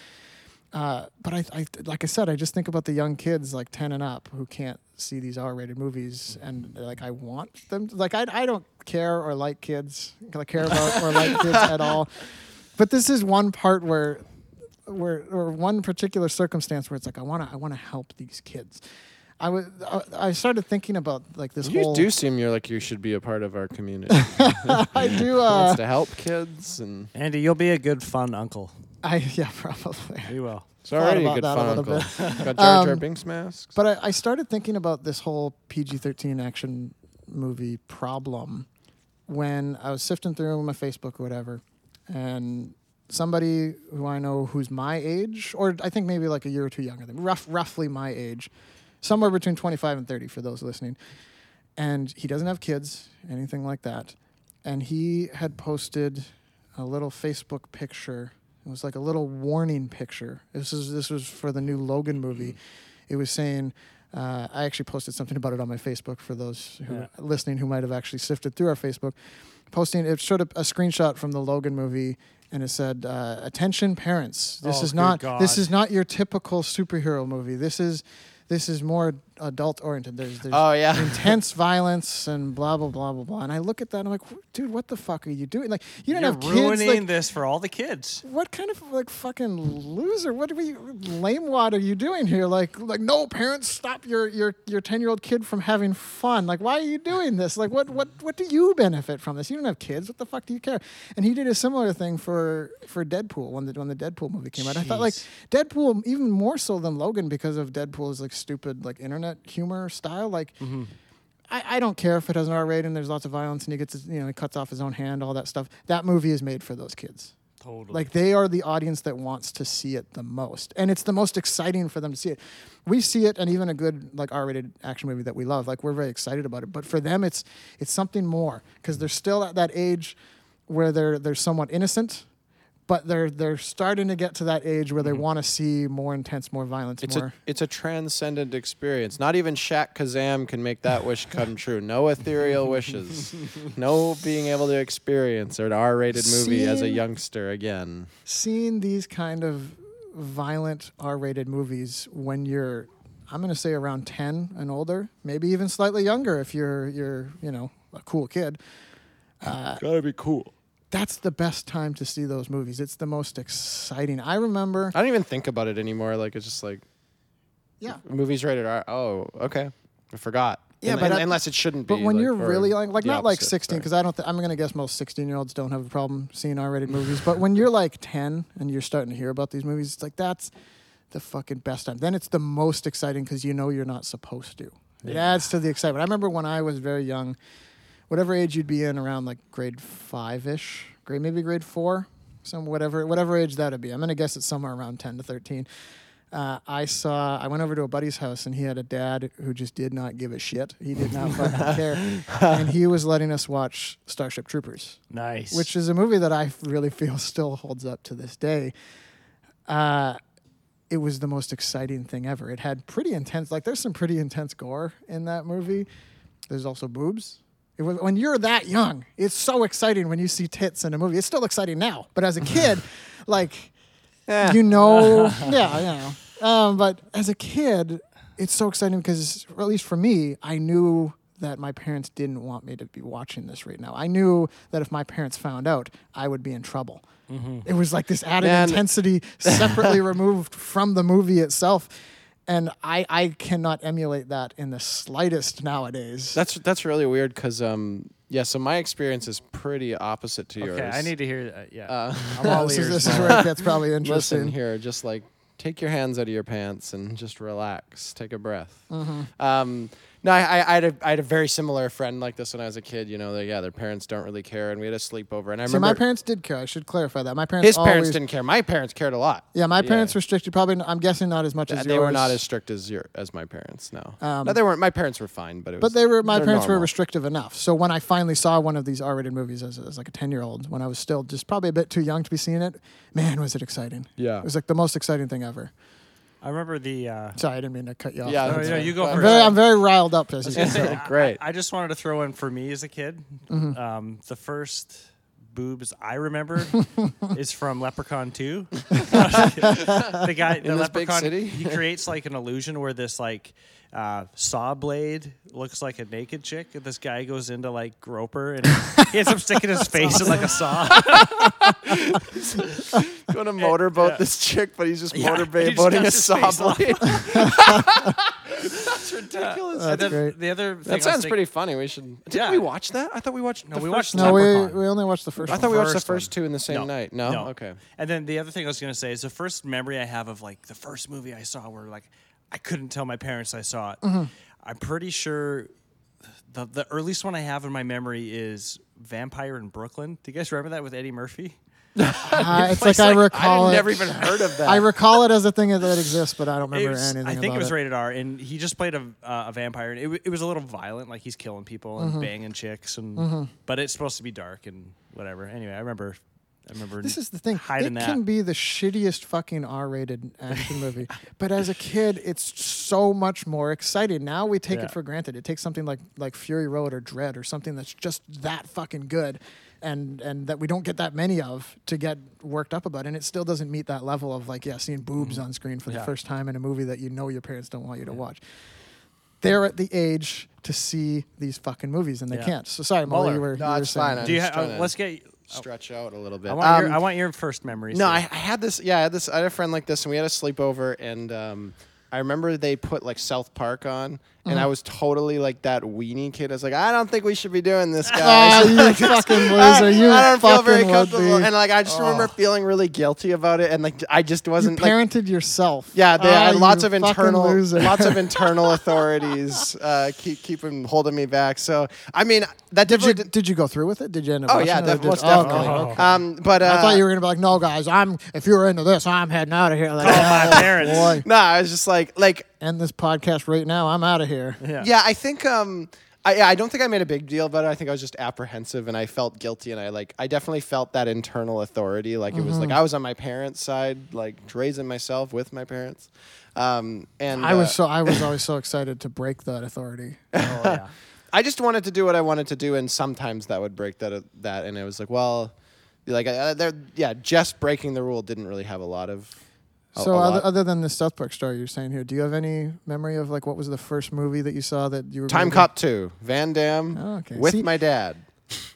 Uh, but I, I, like I said, I just think about the young kids like ten and up who can't see these R-rated movies, and like I want them. Like I, I don't care or like kids, I care about or like kids at all. But this is one part where where or one particular circumstance where it's like I want to I want to help these kids. I was I, I started thinking about like this You whole do seem you're like you should be a part of our community. I do uh Wants to help kids, and Andy, you'll be a good fun uncle. I yeah probably. You will. it's already a good that a fun little uncle. Got Jar Jar Um, Binks masks. But I, I started thinking about this whole PG-13 action movie problem when I was sifting through my Facebook or whatever, and somebody who I know who's my age, or I think maybe like a year or two younger than me, rough, roughly my age, somewhere between 25 and 30 for those listening, and he doesn't have kids, anything like that, and he had posted a little Facebook picture. It was like a little warning picture. This is this was for the new Logan movie. It was saying, uh, I actually posted something about it on my Facebook for those who Yeah. listening who might have actually sifted through our Facebook. Posting it showed a, a screenshot from the Logan movie, and it said, uh, "Attention parents, this Oh, is not God. this is not your typical superhero movie. This is this is more adult oriented. There's there's Oh yeah. intense violence and blah blah blah blah blah. And I look at that and I'm like, dude, what the fuck are you doing? Like, you don't You're have kids. ruining Like, this for all the kids. what kind of like fucking loser? What are we lame wad are you doing here? Like like no parents stop your your your ten year old kid from having fun. Like why are you doing this? Like what what what do you benefit from this? You don't have kids. What the fuck do you care? And he did a similar thing for for Deadpool when the when the Deadpool movie came out. I thought like Deadpool even more so than Logan because of Deadpool's like stupid like internet humor style. Like mm-hmm. I, I don't care if it has an R rating and there's lots of violence and he gets his, you know he cuts off his own hand, all that stuff. That movie is made for those kids. Totally. Like they are the audience that wants to see it the most, and it's the most exciting for them to see it. We see it, and even a good like R-rated action movie that we love, like we're very excited about it. But for them, it's it's something more because they're still at that age where they're they're somewhat innocent, but they're they're starting to get to that age where they mm-hmm. want to see more intense, more violence, It's more. a it's a transcendent experience. Not even Shaq Kazaam can make that wish come true. No ethereal wishes. No being able to experience an R-rated movie as a youngster again. seeing these kind of violent R-rated movies when you're I'm going to say around 10 and older, maybe even slightly younger if you're you're, you know, a cool kid. Uh, Gotta be cool. That's the best time to see those movies. It's the most exciting. I remember I don't even think about it anymore. Like it's just like yeah. movies rated R. Oh, okay. I forgot. Yeah, Un- but un- I- unless it shouldn't be. But when like, you're really like, like not like 16, because I don't. Th- I'm gonna guess most 16 year olds don't have a problem seeing R-rated movies. But when you're like 10 and you're starting to hear about these movies, it's like that's the fucking best time. Then it's the most exciting because you know you're not supposed to. It adds to the excitement. I remember when I was very young, whatever age you'd be in, around like grade five ish, grade maybe grade four, some whatever whatever age that'd be. I'm gonna guess it's somewhere around 10 to 13 uh, I saw. I went over to a buddy's house, and he had a dad who just did not give a shit. He did not fucking care, and he was letting us watch Starship Troopers, nice. which is a movie that I really feel still holds up to this day. Uh, it was the most exciting thing ever. It had pretty intense. Like, there's some pretty intense gore in that movie. There's also boobs. It was, when you're that young, it's so exciting when you see tits in a movie. It's still exciting now, but as a kid, like Eh. you know, yeah, you know. Um, but as a kid, it's so exciting because, at least for me, I knew that my parents didn't want me to be watching this right now. I knew that if my parents found out, I would be in trouble. It was like this added Man. intensity separately removed from the movie itself. And I, I cannot emulate that in the slightest nowadays. That's that's really weird because um yeah. So my experience is pretty opposite to yours. okay, I need to hear. that. yeah, Uh, I'm all this, is, ears. this is where it gets probably interesting. Listen here, just like take your hands out of your pants and just relax, take a breath. Mm-hmm. Um, no, I, I, had a, I had a very similar friend like this when I was a kid. You know, they, yeah, their parents don't really care, and we had a sleepover. And I See, remember my parents did care. I should clarify that. My parents his parents didn't care. My parents cared a lot. Yeah, my parents restricted. Probably, I'm guessing not as much as they yours. were not as strict as your as my parents. No, Um, no, they weren't. My parents were fine, but it was. But they were. My parents were restrictive enough. So when I finally saw one of these R-rated movies as, as like a ten year old, when I was still just probably a bit too young to be seeing it, man, was it exciting! Yeah. It was like the most exciting thing ever. I remember the. Uh, Sorry, I didn't mean to cut you off. Yeah, No, that's no, you go I'm first. very, I'm very riled up as you I was can gonna tell. say, Great. I, I just wanted to throw in for me as a kid. Mm-hmm. Um, the first boobs I remember is from Leprechaun 2. the guy, the In this big leprechaun, city? he creates like an illusion where this like uh, saw blade looks like a naked chick, and this guy goes into like Groper and he ends up sticking his face in like a saw. going to motorboat yeah. this chick, but he's just Yeah, he motorboating just a cuts his saw face off. blade. That's ridiculous. That's the, great. The other thing I that was sounds thinking- pretty funny. We should. Didn't Yeah. we watch that? I thought we watched. No, the we first watched No, we, Leprechaun. we only watched the first I one. thought we watched the First one. first two in the same No. night. No? No. Okay. And then the other thing I was going to say is the first memory I have of like the first movie I saw where like I couldn't tell my parents I saw it. Mm-hmm. I'm pretty sure the the earliest one I have in my memory is Vampire in Brooklyn. Do you guys remember that with Eddie Murphy? Uh, it's Place like I like- recall I've never even heard of that. I recall it as a thing that exists, but I don't remember was- anything I think it was it. rated R, and he just played a, uh, a vampire. And it, w- it was a little violent, like he's killing people Mm-hmm. and banging chicks, and but it's supposed to be dark and whatever. Anyway, I remember, I remember. This is the thing. hiding it that. can be the shittiest fucking R-rated action movie, but as a kid, it's so much more exciting. Now we take Yeah. it for granted. It takes something like like Fury Road or Dredd or something that's just that fucking good, and and that we don't get that many of to get worked up about, and it still doesn't meet that level of like yeah, seeing boobs on screen for the Mm-hmm. First time in a movie that you know your parents don't want you to watch. they're at the age to see these fucking movies and they Yeah. can't. So sorry, Molly, Muller. you were, No, you were it's saying. fine. Do you ha- uh, let's get. Stretch out a little bit. I want, your, Um, I want your first memories. No. I, I had this. Yeah, I had this. I had a friend like this, and we had a sleepover, and um, I remember they put like South Park on, and Mm-hmm. I was totally like that weenie kid. I was like, I don't think we should be doing this, guys. you fucking I loser! don't, You I don't feel very comfortable, be. and like I just remember Oh. feeling really guilty about it, and like I just wasn't like. parented yourself. Yeah, they Ah, had lots of internal, lots of internal authorities uh, keep keeping holding me back. So I mean, that Did you did you go through with it? Did you end up? Oh watching yeah, def- did- most oh, definitely. okay, okay. Um, but uh, I thought you were gonna be like, no, guys, I'm if you're into this, I'm heading out of here. Like, Call my "Oh, parents." Boy, No, I was just like, like end this podcast right now. I'm out of here. yeah. Yeah, I think um I I don't think I made a big deal about it. I think I was just apprehensive and I felt guilty and I like I definitely felt that internal authority. Like it was Mm-hmm. like I was on my parents' side, like raising myself with my parents. Um and I was uh, so I was always so excited to break that authority. Oh, yeah. I just wanted to do what I wanted to do and sometimes that would break that that and it was like, well, like uh, there yeah, just breaking the rule didn't really have a lot of a- So a other, lot. other than the South Park story you're saying here, do you have any memory of like what was the first movie that you saw that you were Timecop 2, Van Damme Oh, okay. with See- my dad.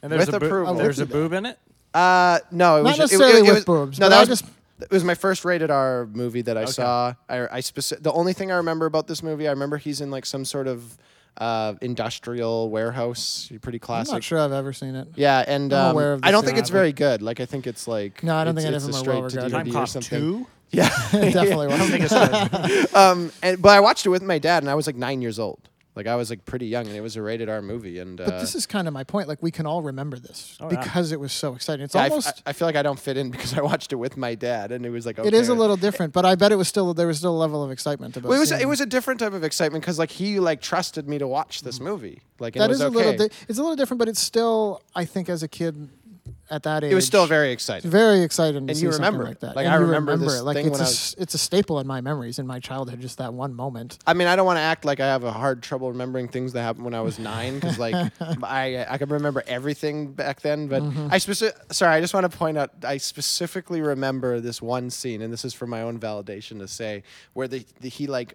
And there's With a boob. approval. There's a I'll look boob in it. Uh, no, it Not was just, it- necessarily it, it, with was, boobs, No, but that I was just- It was my first rated R movie that I Okay. saw. I, I speci- the only thing I remember about this movie, I remember he's in like some sort of uh, industrial warehouse. Pretty classic. I'm classic. not sure I've ever seen it. Yeah, and I'm um, aware of I the don't think scene, it's but- very good. Like I think it's like No, I don't it's, think any it's of a them are straight well to regarded. Time DVD or Cop something. two. Yeah, Definitely I don't think wasn't. it's good. um, and, but I watched it with my dad, and I was like nine years old. Like I was like pretty young, and it was a rated R movie. And uh, But this is kind of my point. Like we can all remember this Oh, yeah. because it was so exciting. It's yeah, almost I, I feel like I don't fit in because I watched it with my dad, and it was like okay. it is a little different, but I bet it was still there was still a level of excitement about. Well, it was it was a different type of excitement because like he like trusted me to watch this movie. Like and that it was is a little. Di- it's a little different, but it's still. I think as a kid, at that age, it was still very exciting. very exciting to And see you remember like that. Like, And I you remember this it. Like thing it's a, I s- it's a staple in my memories in my childhood. Just that one moment. I mean, I don't want to act like I have a hard trouble remembering things that happened when I was nine because like I I can remember everything back then. But Mm-hmm. I specific sorry, I just want to point out I specifically remember this one scene, and this is for my own validation to say where the, the he like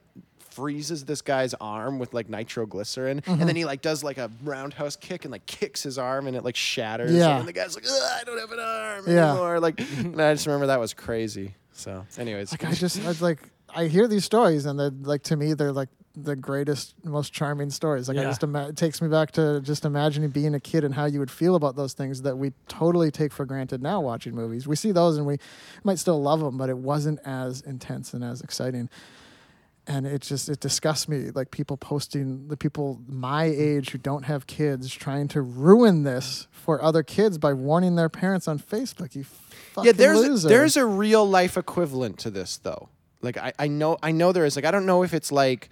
freezes this guy's arm with like nitroglycerin Mm-hmm. and then he like does like a roundhouse kick and like kicks his arm and it like shatters Yeah. and the guy's like "Ugh, I don't have an arm Yeah. anymore like and I just remember that was crazy so anyways Like I just I was like I hear these stories and they're like to me they're like the greatest, most charming stories. Like I just ima- it takes me back to just imagining being a kid and how you would feel about those things that we totally take for granted now watching movies. We see those and we might still love them, but it wasn't as intense and as exciting. And it just it disgusts me like people posting the people my age who don't have kids trying to ruin this for other kids by warning their parents on Facebook. You fucking yeah there's loser. there's a real life equivalent to this though like I, I know i know there is like i don't know if it's like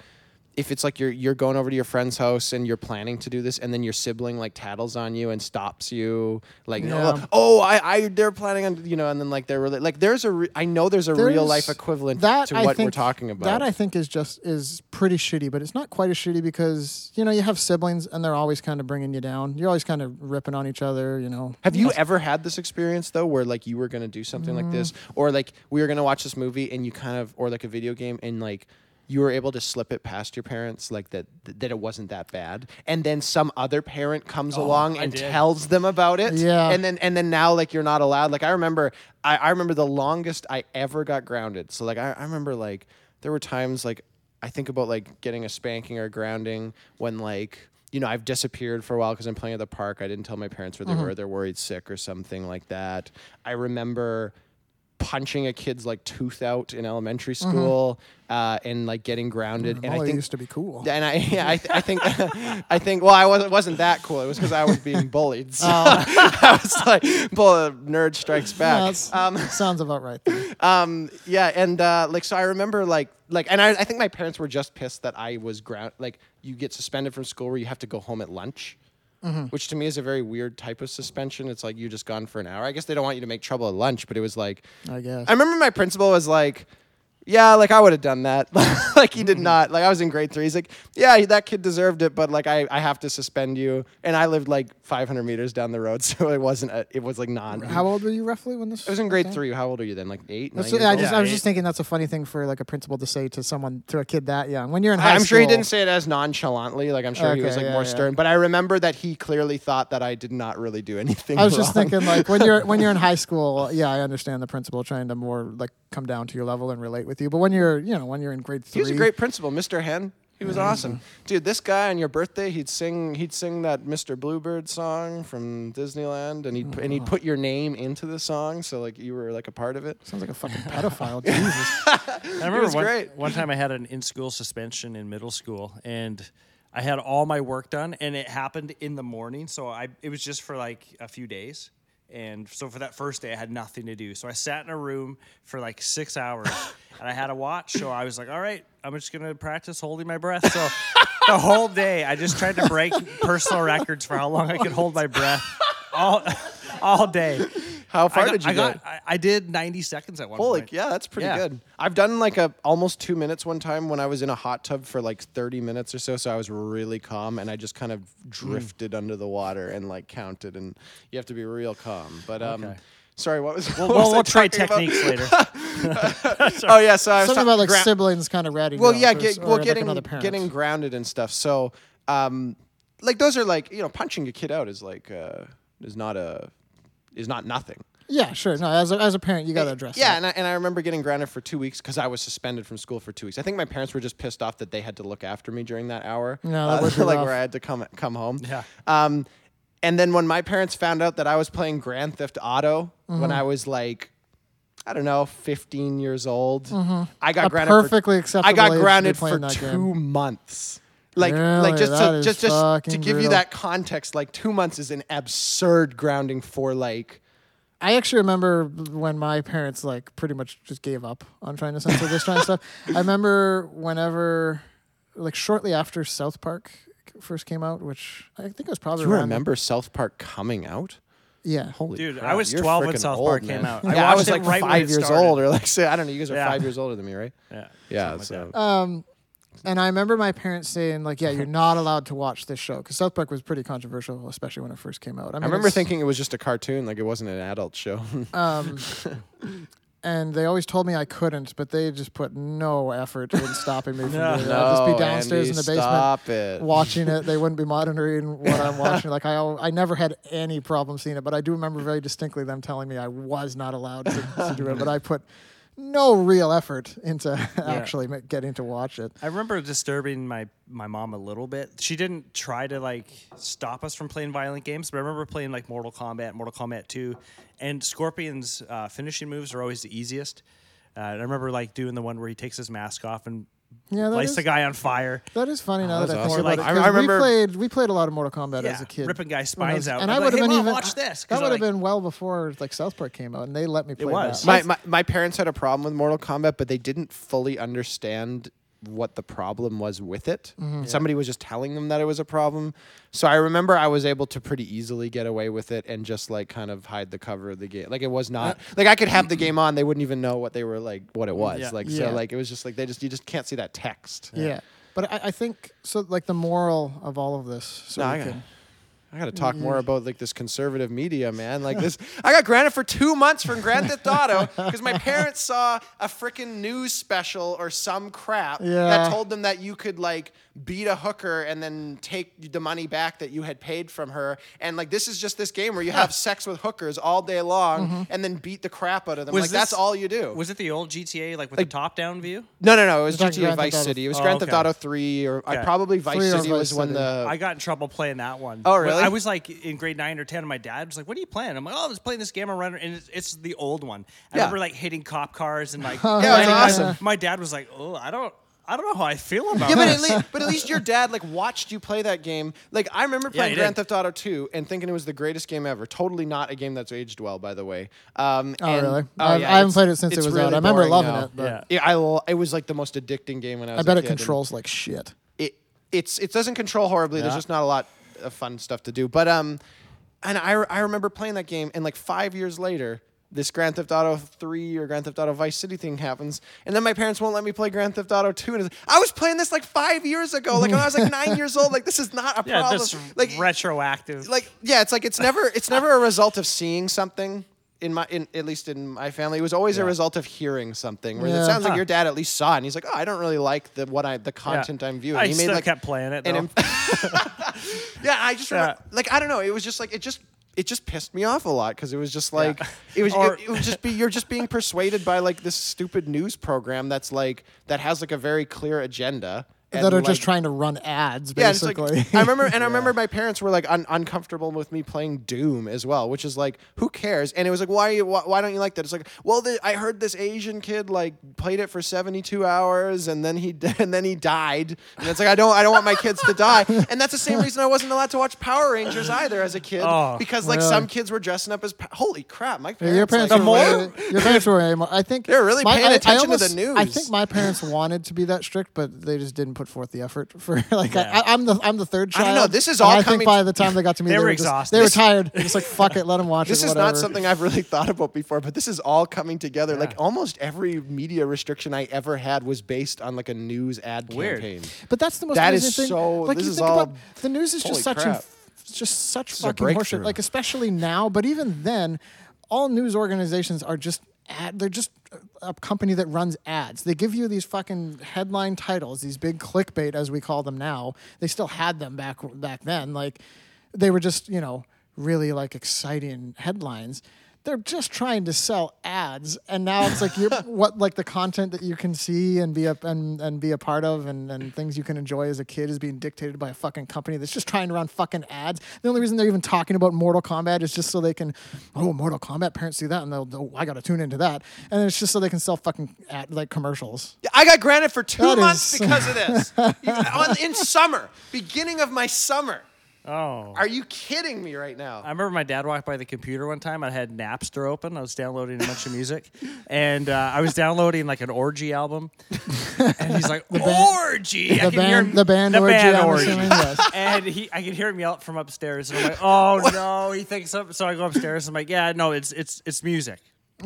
if it's like you're you're going over to your friend's house and you're planning to do this and then your sibling like tattles on you and stops you like Yeah. oh, oh I, I they're planning on you know and then like they're really like there's a re- I know there's a real There's- life equivalent that to I what we're talking about That I think is just is pretty shitty, but it's not quite as shitty because you know you have siblings and they're always kind of bringing you down. You're always kind of ripping on each other. You know. Have you ever had this experience though, where like you were gonna do something like this, Mm. or like we were gonna watch this movie and you kind of, or like a video game, and like you were able to slip it past your parents, like that that it wasn't that bad, and then some other parent comes oh, along I and did. tells them about it, Yeah. and then and then now like you're not allowed. Like I remember, I, I remember the longest I ever got grounded. So like I, I remember like there were times like I think about like getting a spanking or grounding when like you know I've disappeared for a while because I'm playing at the park. I didn't tell my parents where they mm-hmm. were. They're worried sick or something like that. I remember punching a kid's like tooth out in elementary school uh, and like getting grounded. and I Molly think used to be cool. and I, yeah, I, th- I think, I think. Well, I wasn't wasn't that cool. It was because I was being bullied. So I was like, "Bull, nerd strikes back." That's- um, sounds about right. Um, yeah, and uh, like, so I remember like, like, and I, I think my parents were just pissed that I was ground. Like, you get suspended from school where you have to go home at lunch. Mm-hmm. Which to me is a very weird type of suspension. It's like you just gone for an hour. I guess they don't want you to make trouble at lunch, but it was like I guess. I remember my principal was like, yeah, like I would have done that. like he did mm-hmm. not. Like I was in grade three. He's like, yeah, that kid deserved it, but like I, I have to suspend you. And I lived like 500 meters down the road, so it wasn't. A, it was like non. How old were you roughly when this? I was in grade okay? three. How old are you then? Like eight, nine That's, years I just Yeah, I was eight. just thinking that's a funny thing for like a principal to say to someone to a kid that young. When you're in high school, I'm school, sure he didn't say it as nonchalantly. Like I'm sure he was like yeah, more yeah. stern. But I remember that he clearly thought that I did not really do anything. I was just thinking like when you're when you're in high school, yeah, I understand the principal trying to more like come down to your level and relate with you. But when you're you know when you're in grade three, He was a great principal, Mr. Hen. He was awesome, dude. This guy on your birthday, he'd sing, he'd sing that Mr. Bluebird song from Disneyland, and he'd oh, and he'd put your name into the song, so like you were like a part of it. sounds like a fucking pedophile. Jesus. I remember was one, great. one time I had an in-school suspension in middle school, and I had all my work done, and it happened in the morning. So I it was just for like a few days, and so for that first day, I had nothing to do. So I sat in a room for like six hours, and I had a watch. So I was like, all right, I'm just gonna practice holding my breath. So the whole day, I just tried to break personal records for how long I could hold my breath. All, all day. How far got, did you I get? got, I, I did 90 seconds at one Holy, point. yeah, that's pretty Yeah. good. I've done like a almost two minutes one time when I was in a hot tub for like 30 minutes or so. So I was really calm and I just kind of drifted under the water and like counted. And you have to be real calm. But um, Okay. sorry, what was? We'll, what we'll, was I we'll try talking about? techniques later. Oh yeah, so I was Something talking about like gra- siblings kind of ratting. well yeah off or get, s- or, well like, getting another parent. getting grounded and stuff so um like those are like you know punching a kid out is like uh is not a is not nothing Yeah, sure. No, as a, as a parent, you got to address. yeah that. and I, and I remember getting grounded for two weeks because i was suspended from school for two weeks i think my parents were just pissed off that they had to look after me during that hour No, that uh, would like rough. where i had to come come home Yeah. um and then when my parents found out that i was playing grand theft auto Mm-hmm. when i was like I don't know, 15 years old. I got Mm-hmm. A grounded. for- perfectly acceptable I got age to be grounded for two game. months. Like, Really? like just That to just just to fucking give you that context. Like, two months is an absurd grounding for like. I actually remember when my parents like pretty much just gave up on trying to censor this kind of stuff. I remember whenever, like shortly after South Park first came out, which I think it was probably Do you around- remember South Park coming out? Yeah. Holy Dude, I was you're 12 when South old, Park man. came out. I Yeah, I watched was it like right five years started. old, or like say, I don't know. You guys are Yeah. five years older than me, right? Yeah. Yeah. Something like So Um, and I remember my parents saying like, "Yeah, you're not allowed to watch this show," because South Park was pretty controversial, especially when it first came out. I, mean, I remember thinking it was just a cartoon, like it wasn't an adult show. Um, and they always told me I couldn't, but they just put no effort in stopping me from No. doing it. I'd just be downstairs Andy, in the basement Stop it. watching it. They wouldn't be monitoring what I'm watching. Like I, I never had any problem seeing it, but I do remember very distinctly them telling me I was not allowed to, to do it. But I put no real effort into actually getting to watch it. I remember disturbing my, my mom a little bit. She didn't try to like stop us from playing violent games, but I remember playing like Mortal Kombat, Mortal Kombat 2, and Scorpion's uh, finishing moves are always the easiest. Uh, and I remember like doing the one where he takes his mask off and Yeah, that lights is, the guy on fire. that is funny oh, now Oh, that I that's think awesome. about Like, it. I- remember- we played we played a lot of Mortal Kombat Yeah, as a kid. ripping guys' when spines was- out. and I'm I like, would have "Hey, been Mom, even watch this. That I would have like- been well before like South Park came out, and they let me play was. that. my, my my parents had a problem with Mortal Kombat, but they didn't fully understand what the problem was with it. Mm-hmm. Somebody was just telling them that it was a problem. So I remember I was able to pretty easily get away with it and just like kind of hide the cover of the game. Like it was not like I could have the game on, they wouldn't even know what they were like what it was. Yeah. Like Yeah. so like it was just like they just you just can't see that text. yeah. But I, I think so. Like the moral of all of this, so No, we I got- can. I got to talk more mm. about like this conservative media, man. Like this, I got granted for two months from Grand Theft Auto because my parents saw a freaking news special or some crap Yeah. that told them that you could like beat a hooker and then take the money back that you had paid from her. And like this is just this game where you have sex with hookers all day long Mm-hmm. and then beat the crap out of them. Was like that's all you do. Was it the old GTA like with Like- the top down view? no, no, no. It was You're GTA Grand Vice Theft City. It was Oh, Grand Theft okay. Auto three, or I Okay. probably Vice Three or City was Vice when the I got in trouble playing that one. Oh, When really? I was like in grade nine or ten, and my dad was like, "What are you playing?" I'm like, "Oh, I was playing this game on Runner, and it's, it's the old one." I Yeah. remember like hitting cop cars and like, Yeah, it's lighting up. awesome. My dad was like, "Oh, I don't, I don't know how I feel about it. Yeah, but at, least, but at least your dad like watched you play that game. Like I remember playing he Grand did. Theft Auto 2 and thinking it was the greatest game ever. Totally not a game that's aged well, by the way. Um, Oh, and- really? oh, I've- yeah, I haven't it's- played it since it it's was really out. I remember boring loving now. it, but Yeah. Yeah, I it was like the most addicting game when I was. I was. bet a it kid, and controls like shit. It it's it doesn't control horribly. There's Yeah. just not a lot of fun stuff to do. But um, and I I remember playing that game and like five years later. This Grand Theft Auto 3 or Grand Theft Auto Vice City thing happens, and then my parents won't let me play Grand Theft Auto 2. And it's, I was playing this like five years ago, like when I was like nine years old. Like this is not a Yeah, problem. that's like retroactive. like yeah, it's like it's never it's never a result of seeing something. In my, in at least in my family, it was always a result of hearing something. Where Yeah. it sounds like your dad at least saw it, and he's like, "Oh, I don't really like the what I the Yeah. content I'm viewing." I he still like kept playing it. an though. im- yeah, I just remember, like I don't know. It was just like it just it just pissed me off a lot because it was just like it was Or- it, it would just be you're just being persuaded by like this stupid news program that's like that has like a very clear agenda that are just trying to run ads, yeah, it's basically. like I remember, and I remember my parents were like un- uncomfortable with me playing Doom as well, which is like, who cares? And it was like, why, why, why don't you like that? It's like, well, the, I heard this Asian kid like played it for seventy two hours, and then he d- and then he died, and it's like, I don't, I don't want my kids to die, and that's the same reason I wasn't allowed to watch Power Rangers either as a kid Oh, because like really? some kids were dressing up as, pa- holy crap, my Yeah, parents, your parents like, were more? way- your parents were way more. I think They're really my- paying I- I attention to the news. I think my parents wanted to be that strict, but they just didn't put forth the effort for like. Yeah. I, I'm the I'm the third I child. don't know, this is all I coming- think by the time they got to me, They they, were were just, exhausted. They were tired. They're just like fuck it, let them watch This it. is whatever. not something I've really thought about before, but this is all coming together. Like almost every media restriction I ever had was based on like a news ad Weird. campaign. But that's the most That is amazing thing. so- Like this you is think all- about the news is just such crap. a, it's just such is a fucking horseshit. Like especially now, but even then, all news organizations are just ad. They're just a company that runs ads. They give you these fucking headline titles, these big clickbait as we call them now. They still had them back back then. Like they were just you know really like exciting headlines. They're just trying to sell ads, and now it's like you're what like the content that you can see and be a and, and be a part of, and, and things you can enjoy as a kid is being dictated by a fucking company that's just trying to run fucking ads. The only reason they're even talking about Mortal Kombat is just so they can, oh Mortal Kombat, parents see that and they'll, they'll I gotta tune into that, and it's just so they can sell fucking ad, like commercials. I got granted for two That months is- because of this. In summer, beginning of my summer. Oh. Are you kidding me right now? I remember my dad walked by the computer one time. I had Napster open. I was downloading a bunch of music, and uh, I was downloading like an orgy album. And he's like, "Orgy!" I The can hear band, the band the orgy, band orgy. assuming, yes. And he, I could hear him yell from upstairs, and I'm like, "Oh no!" He thinks so. So I go upstairs. I'm like, "Yeah, no, it's it's it's music.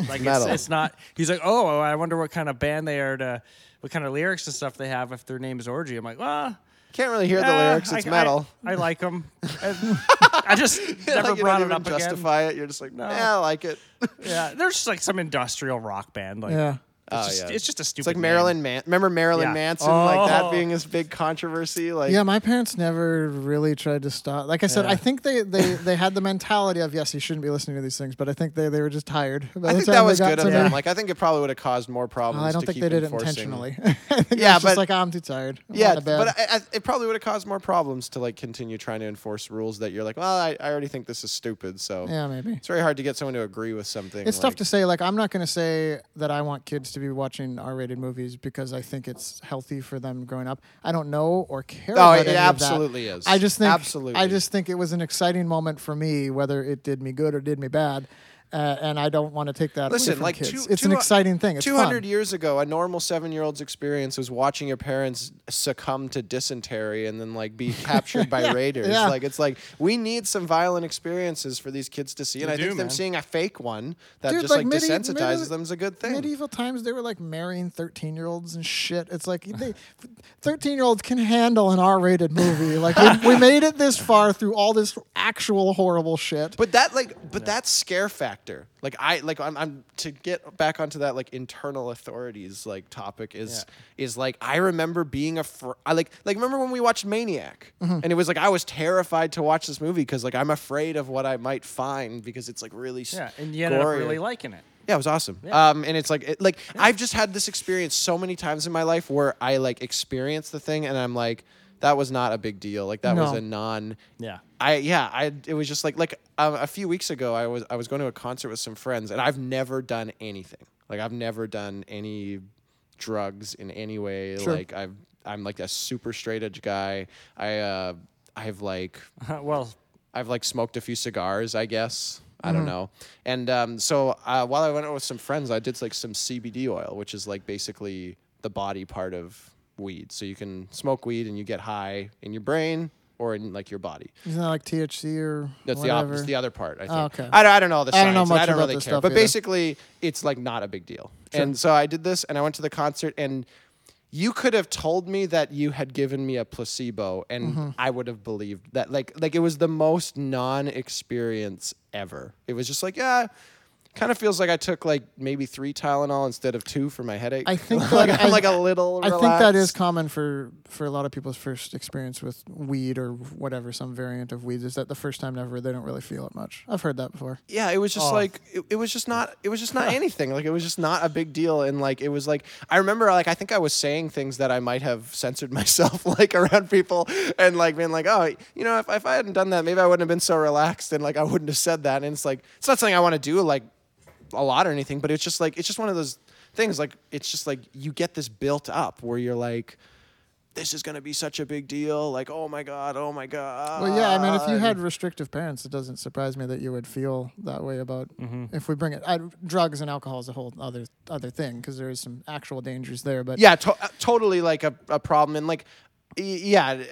Like it's, it's not." He's like, "Oh, I wonder what kind of band they are to, what kind of lyrics and stuff they have if their name is orgy." I'm like, "Well." Can't really hear the eh, lyrics. It's I, metal. I, I like them. I just never like you brought don't it even up again. justify it. You're just like, No. yeah, I like it. Yeah, there's just like some industrial rock band. Like, Yeah. It's, Oh, just, yeah. it's just a stupid. It's like. Marilyn Man. Remember Marilyn Yeah. Manson? Like that Oh. being his big controversy. Like Yeah, my parents never really tried to stop. Like I said, Yeah. I think they, they, they had the mentality of yes, you shouldn't be listening to these things, but I think they, they were just tired. I think that was good of me- them. Like I think it probably would have caused more uh, problems. Well, I don't to think keep they did enforcing. it intentionally. I think it Yeah, was just but- like oh, I'm too tired. I Yeah, want a bed. but I, I, it probably would have caused more problems to like continue trying to enforce rules that you're like, well, I, I already think this is stupid. So yeah, maybe. it's very hard to get someone to agree with something. It's like, tough to say. Like, I'm not going to say that I want kids to be watching R-rated movies because I think it's healthy for them growing up. I don't know or care. Oh, about it absolutely is. I just think Absolutely. I just think it was an exciting moment for me, whether it did me good or did me bad. Uh, and I don't want to take that away Listen, from like kids. two- it's an exciting thing. 200 years ago, a normal seven year old's experience was watching your parents succumb to dysentery and then like be captured by Yeah, raiders. yeah. Like it's like we need some violent experiences for these kids to see, and We I think do, them seeing a fake one that Dude, just like like, medi- desensitizes medi- them is a good thing. Medieval times, they were like marrying 13 year olds and shit. It's like 13 year olds can handle an R rated movie. Like, we, we made it this far through all this actual horrible shit. But that like, but that scare factor, like I like I'm, I'm to get back onto that like internal authorities like topic is is like I remember being a fr- I like like remember when we watched Maniac Mm-hmm. and it was like I was terrified to watch this movie because like I'm afraid of what I might find because it's like really Yeah, and you ended really liking it. Yeah, it was awesome. Um, and it's like, it, like I've just had this experience so many times in my life where I like experience the thing and I'm like, that was not a big deal. Like that was a non. Yeah. I yeah, I it was just like like um, a few weeks ago I was I was going to a concert with some friends and I've never done anything. Like I've never done any drugs in any way. Sure. Like I've I'm like a super straight edge guy. I uh I've like well, I've like smoked a few cigars, I guess. I Mm-hmm. don't know. And um, so uh, while I went out with some friends, I did like some CBD oil, which is like basically the body part of weed. So you can smoke weed and you get high in your brain or in like your body. Isn't that like THC or That's the whatever? opposite. The other part. I think. Oh, okay. I, don't- I don't know the I don't know much I don't about really this care. stuff But either. basically, it's like not a big deal. And so I did this, and I went to the concert, and you could have told me that you had given me a placebo, and Mm-hmm. I would have believed that. Like, like it was the most non-experience ever. It was just like, yeah. Kind of feels like I took like maybe three Tylenol instead of two for my headache. I think like that- I'm I- like a little. I think that is common for for a lot of people's first experience with weed or whatever, some variant of weed. Is that the first time ever they don't really feel it much? I've heard that before. yeah it was just Oh. like it, it was just not it was just not anything like it was just not a big deal and like it was like i remember like i think i was saying things that i might have censored myself like around people and like being like oh you know if, if i hadn't done that maybe i wouldn't have been so relaxed and like i wouldn't have said that and it's like it's not something i want to do like a lot or anything but it's just like it's just one of those things like it's just like you get this built up where you're like this is going to be such a big deal like oh my god oh my god Well, yeah, I mean, if you had restrictive parents, it doesn't surprise me that you would feel that way about. If we bring it, I, drugs and alcohol is a whole other other thing because there is some actual dangers there. But yeah, to- uh, totally like a, a problem. And like, yeah, y-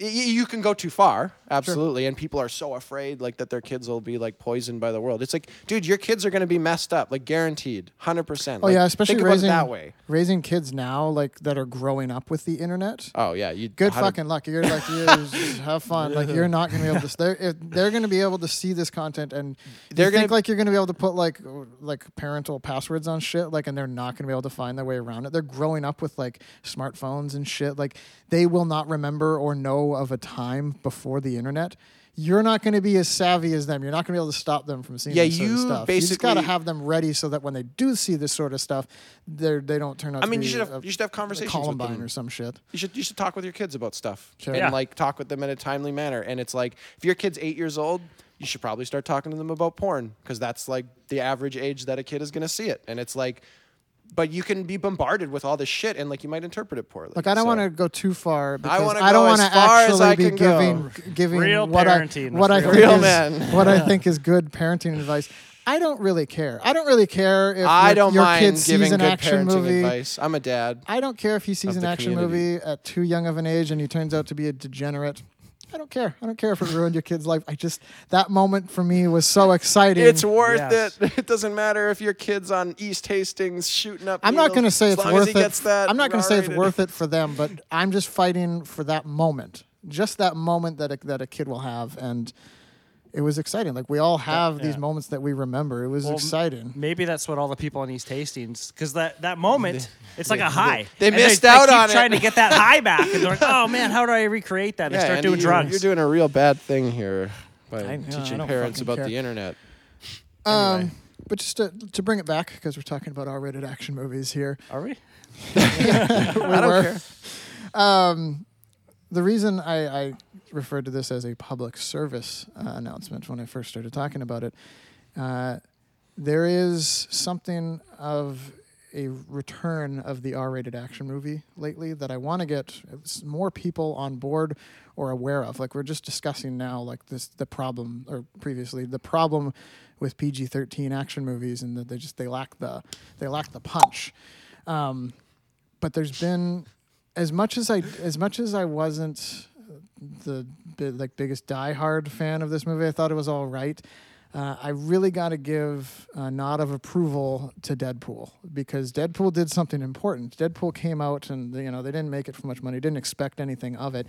you can go too far, absolutely. And people are so afraid like that their kids will be like poisoned by the world. It's like, dude, your kids are going to be messed up, like guaranteed, hundred percent. oh yeah, especially think about it raising that way. raising kids now like that are growing up with the internet. Oh yeah, you Good 100 fucking luck. You're like, you have fun. Like, you're not gonna be able to. They're they're gonna be able to see this content, and They're they're gonna- think like you're gonna be able to put like like parental passwords on shit. Like, and they're not gonna be able to find their way around it. They're growing up with like smartphones and shit. Like, they will not remember or know of a time before the internet. You're not going to be as savvy as them. You're not going to be able to stop them from seeing Yeah, this sort of you stuff. you just got to have them ready so that when they do see this sort of stuff, they they don't turn out. I to mean, be you should have a- you should have a conversations with Columbine them. or some shit. You should you should talk with your kids about stuff Sure. and Yeah. like talk with them in a timely manner. And it's like if your kid's eight years old, you should probably start talking to them about porn because that's like the average age that a kid is going to see it. And it's like, but you can be bombarded with all this shit and like you might interpret it poorly. Look, I don't So- want to go too far because I, wanna don't want to as far as actually be can go. giving giving Real what I what I with think real is men. what I think is good parenting advice. I don't really care. I don't really care if I your, don't your mind kid sees giving an good action parenting movie. advice. I'm a dad. I don't care if he sees an action community. movie at too young of an age and he turns out to be a degenerate. I don't care. I don't care if it ruined your kid's life. I just that moment for me was so exciting. It's worth Yes. it. It doesn't matter if your kid's on East Hastings shooting up. I'm not going to say as it's long as worth he it. gets that I'm not going to say it's worth it for them, but I'm just fighting for that moment, just that moment that a, that a kid will have, and it was exciting. Like we all have these moments that we remember. It was Well, exciting. Maybe that's what all the people in East Hastings, because that, that moment, it's like a high. they And missed they out keep on it. trying to get that high back, and they're like, "Oh man, how do I recreate that?" And Yeah, they start Andy, doing you're- drugs. You're doing a real bad thing here by I know, I teaching don't parents about care. the internet. Um, but just to, to bring it back because we're talking about R-rated action movies here. Are we? we I don't were. care. Um, the reason I, I referred to this as a public service uh, announcement when I first started talking about it, uh, there is something of a return of the R-rated action movie lately that I want to get more people on board or aware of. Like we're just discussing now, like this the problem or previously the problem with PG-13 action movies and that they just they lack the they lack the punch. Um, but there's been as much as I as much as I wasn't the like biggest diehard fan of this movie, I thought it was all right. Uh, I really got to give a nod of approval to Deadpool because Deadpool did something important. Deadpool came out and you know they didn't make it for much money, didn't expect anything of it,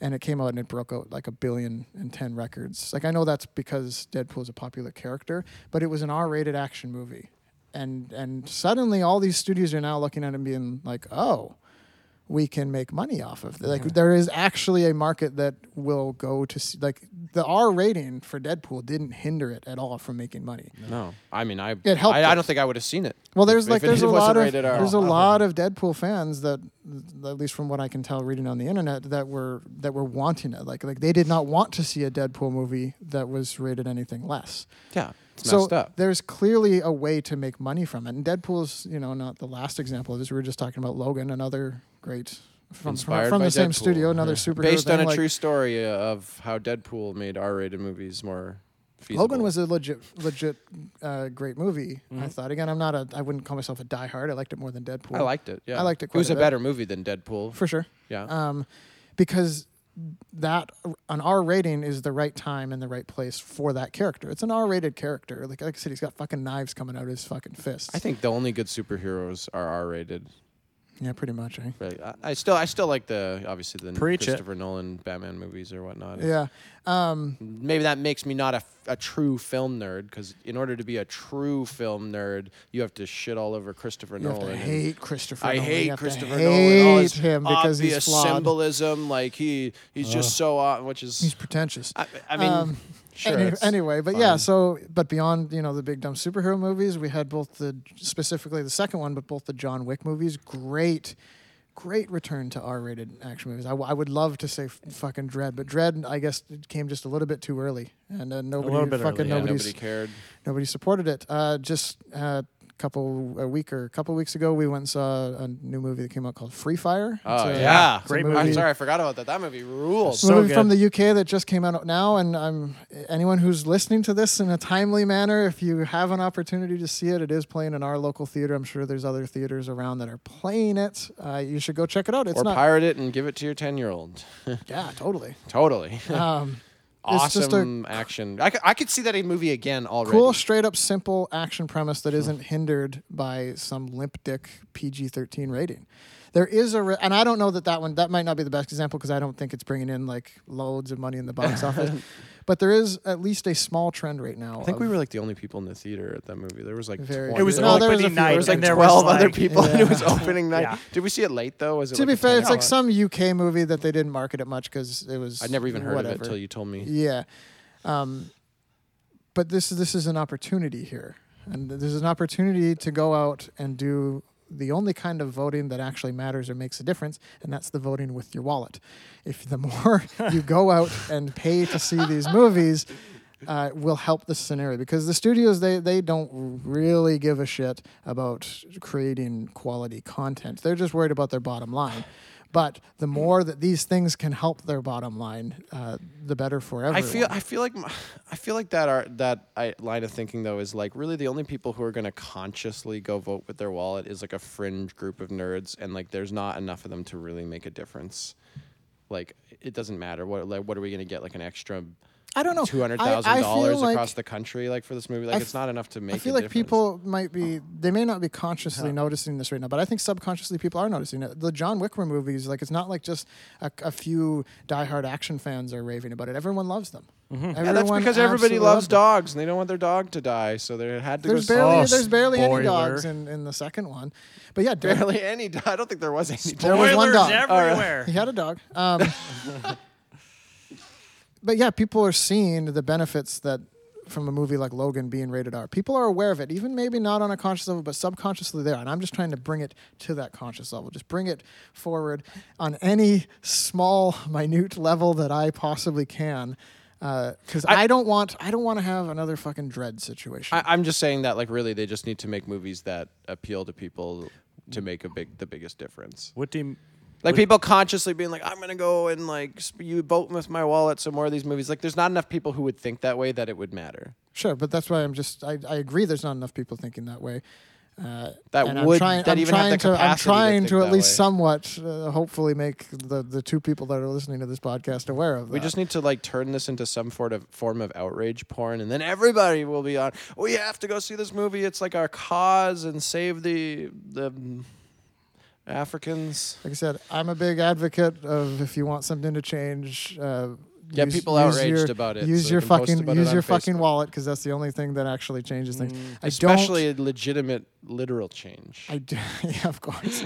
and it came out and it broke out like a billion and ten records. Like I know that's because Deadpool is a popular character, but it was an R-rated action movie, and and suddenly all these studios are now looking at it and being like, oh, we can make money off of. Like there is actually a market that will go to see, like the R rating for Deadpool didn't hinder it at all from making money. No, I mean, I It helped I, I don't think I would have seen it. Well, there's if- like if it there's a lot of there's a uh-huh. lot of Deadpool fans that, at least from what I can tell reading on the internet, that were that were wanting it. Like like they did not want to see a Deadpool movie that was rated anything less. yeah, so messed up. there's clearly a way to make money from it. And Deadpool's, you know, not the last example of this. We were just talking about Logan, another great from, from, Inspired from by the same Deadpool. studio, another superhero Based on thing, a like- true story uh, of how Deadpool made R-rated movies more feasible. Logan was a legit, legit, uh, great movie. Mm-hmm. I thought. Again, I'm not a. I wouldn't call myself a diehard. I liked it more than Deadpool. I liked it. Yeah, I liked it It was quite a a bit. better movie than Deadpool. for sure. yeah, Um, because that an R rating is the right time and the right place for that character. It's an R rated character. Like, like I said, he's got fucking knives coming out of his fucking fists. I think the only good superheroes are R rated. Yeah, pretty much. Eh? Right. I, I still I still like the obviously the Preach it. Christopher Nolan Batman movies or whatnot. Yeah. Um, Maybe that makes me not a, a true film nerd because in order to be a true film nerd, you have to shit all over Christopher you have Nolan. to and- hate Christopher I Nolan. You hate have to Christopher hate Nolan. All his him because he's obvious flawed. symbolism, like he he's just so uh, which is He's pretentious. I, I mean Um, sure Any- it's anyway, but yeah, so but beyond you know the big dumb superhero movies, we had both the specifically the second one, but both the John Wick movies. Great, great return to R-rated action movies. I, w- I would love to say f- fucking Dredd, but Dredd I guess it came just a little bit too early, and uh, nobody fucking early, yeah, nobody's nobody cared. nobody supported it. Uh, just a couple a week or a couple weeks ago, we went and saw a new movie that came out called Free Fire. Oh It's a- yeah, it's Great movie- I'm sorry, I forgot about that. That movie rules. So movie good. from the UK that just came out now, and I'm anyone who's listening to this in a timely manner. If you have an opportunity to see it, it is playing in our local theater. I'm sure there's other theaters around that are playing it. Uh, you should go check it out. It's or not, pirate it and give it to your ten year old. yeah, totally. totally. Um, Just a awesome action. I, I could see that a movie again already. cool, straight up, simple action premise that isn't hindered by some limp dick PG-13 rating. There is a, re- and I don't know that that one that might not be the best example because I don't think it's bringing in like loads of money in the box office. But there is at least a small trend right now. I think we were like the only people in the theater at that movie. There was like Very 20 It was No, there was a opening few. night. There was like and there twelve was other like- people, and it was opening night. Yeah. Did we see it late though? Was it To like be fair, it's like hour- some UK movie that they didn't market it much because it was. I'd never even heard whatever. of it until you told me. Yeah, um, but this this is an opportunity here, and there's an opportunity to go out and do the only kind of voting that actually matters or makes a difference, and that's the voting with your wallet. If the more you go out and pay to see these movies, uh, will help the scenario because the studios they they don't really give a shit about creating quality content. They're just worried about their bottom line. But the more that these things can help their bottom line, uh, the better for everyone. I feel I feel like I feel like that are, that I, line of thinking though is like really the only people who are going to consciously go vote with their wallet is like a fringe group of nerds and like there's not enough of them to really make a difference. Like it doesn't matter what like what are we going to get like an extra I don't know. Two hundred thousand dollars like- across the country like for this movie like I it's not enough to make. I feel a like difference. people might be they may not be consciously noticing this right now, but I think subconsciously people are noticing it. The John Wick movies, like it's not like just a, a few diehard action fans are raving about it. Everyone loves them. Yeah, that's because everybody loves loves them. dogs and they don't want their dog to die, so they had to There's go. barely Oh, there's barely any dogs in, in the second one, but yeah, Derek- barely any. Dog. I don't think there was any. There was one Spoilers dog. everywhere. He had a dog. Um, but yeah, people are seeing the benefits that from a movie like Logan being rated R. People are aware of it, even maybe not on a conscious level, but subconsciously there. And I'm just trying to bring it to that conscious level. Just bring it forward on any small, minute level that I possibly can. Uh, because I, I- don't want I don't want to have another fucking Dredd situation. I, I'm just saying that like really they just need to make movies that appeal to people to make a big the biggest difference. What do you, Like people consciously being like, I'm gonna go and like sp- you vote with my wallet some more of these movies. Like there's not enough people who would think that way that it would matter. sure, but that's why I'm just I, I agree. There's not enough people thinking that way. Uh, That and I'm would- trying, that I'm even have trying the to, I'm capacity to trying think to, at that least way. somewhat, uh, hopefully, make the, the two people that are listening to this podcast aware of that. We just need to like turn this into some sort of form of outrage porn, and then everybody will be on. We have to go see this movie. It's like our cause and save the the Africans. like I said, I'm a big advocate of if you want something to change. Uh, Get use- people use outraged your- about it, Use so your they can post fucking use your fucking Facebook. wallet because that's the only thing that actually changes things. I Especially don't. a legitimate literal change. I do, yeah, of course.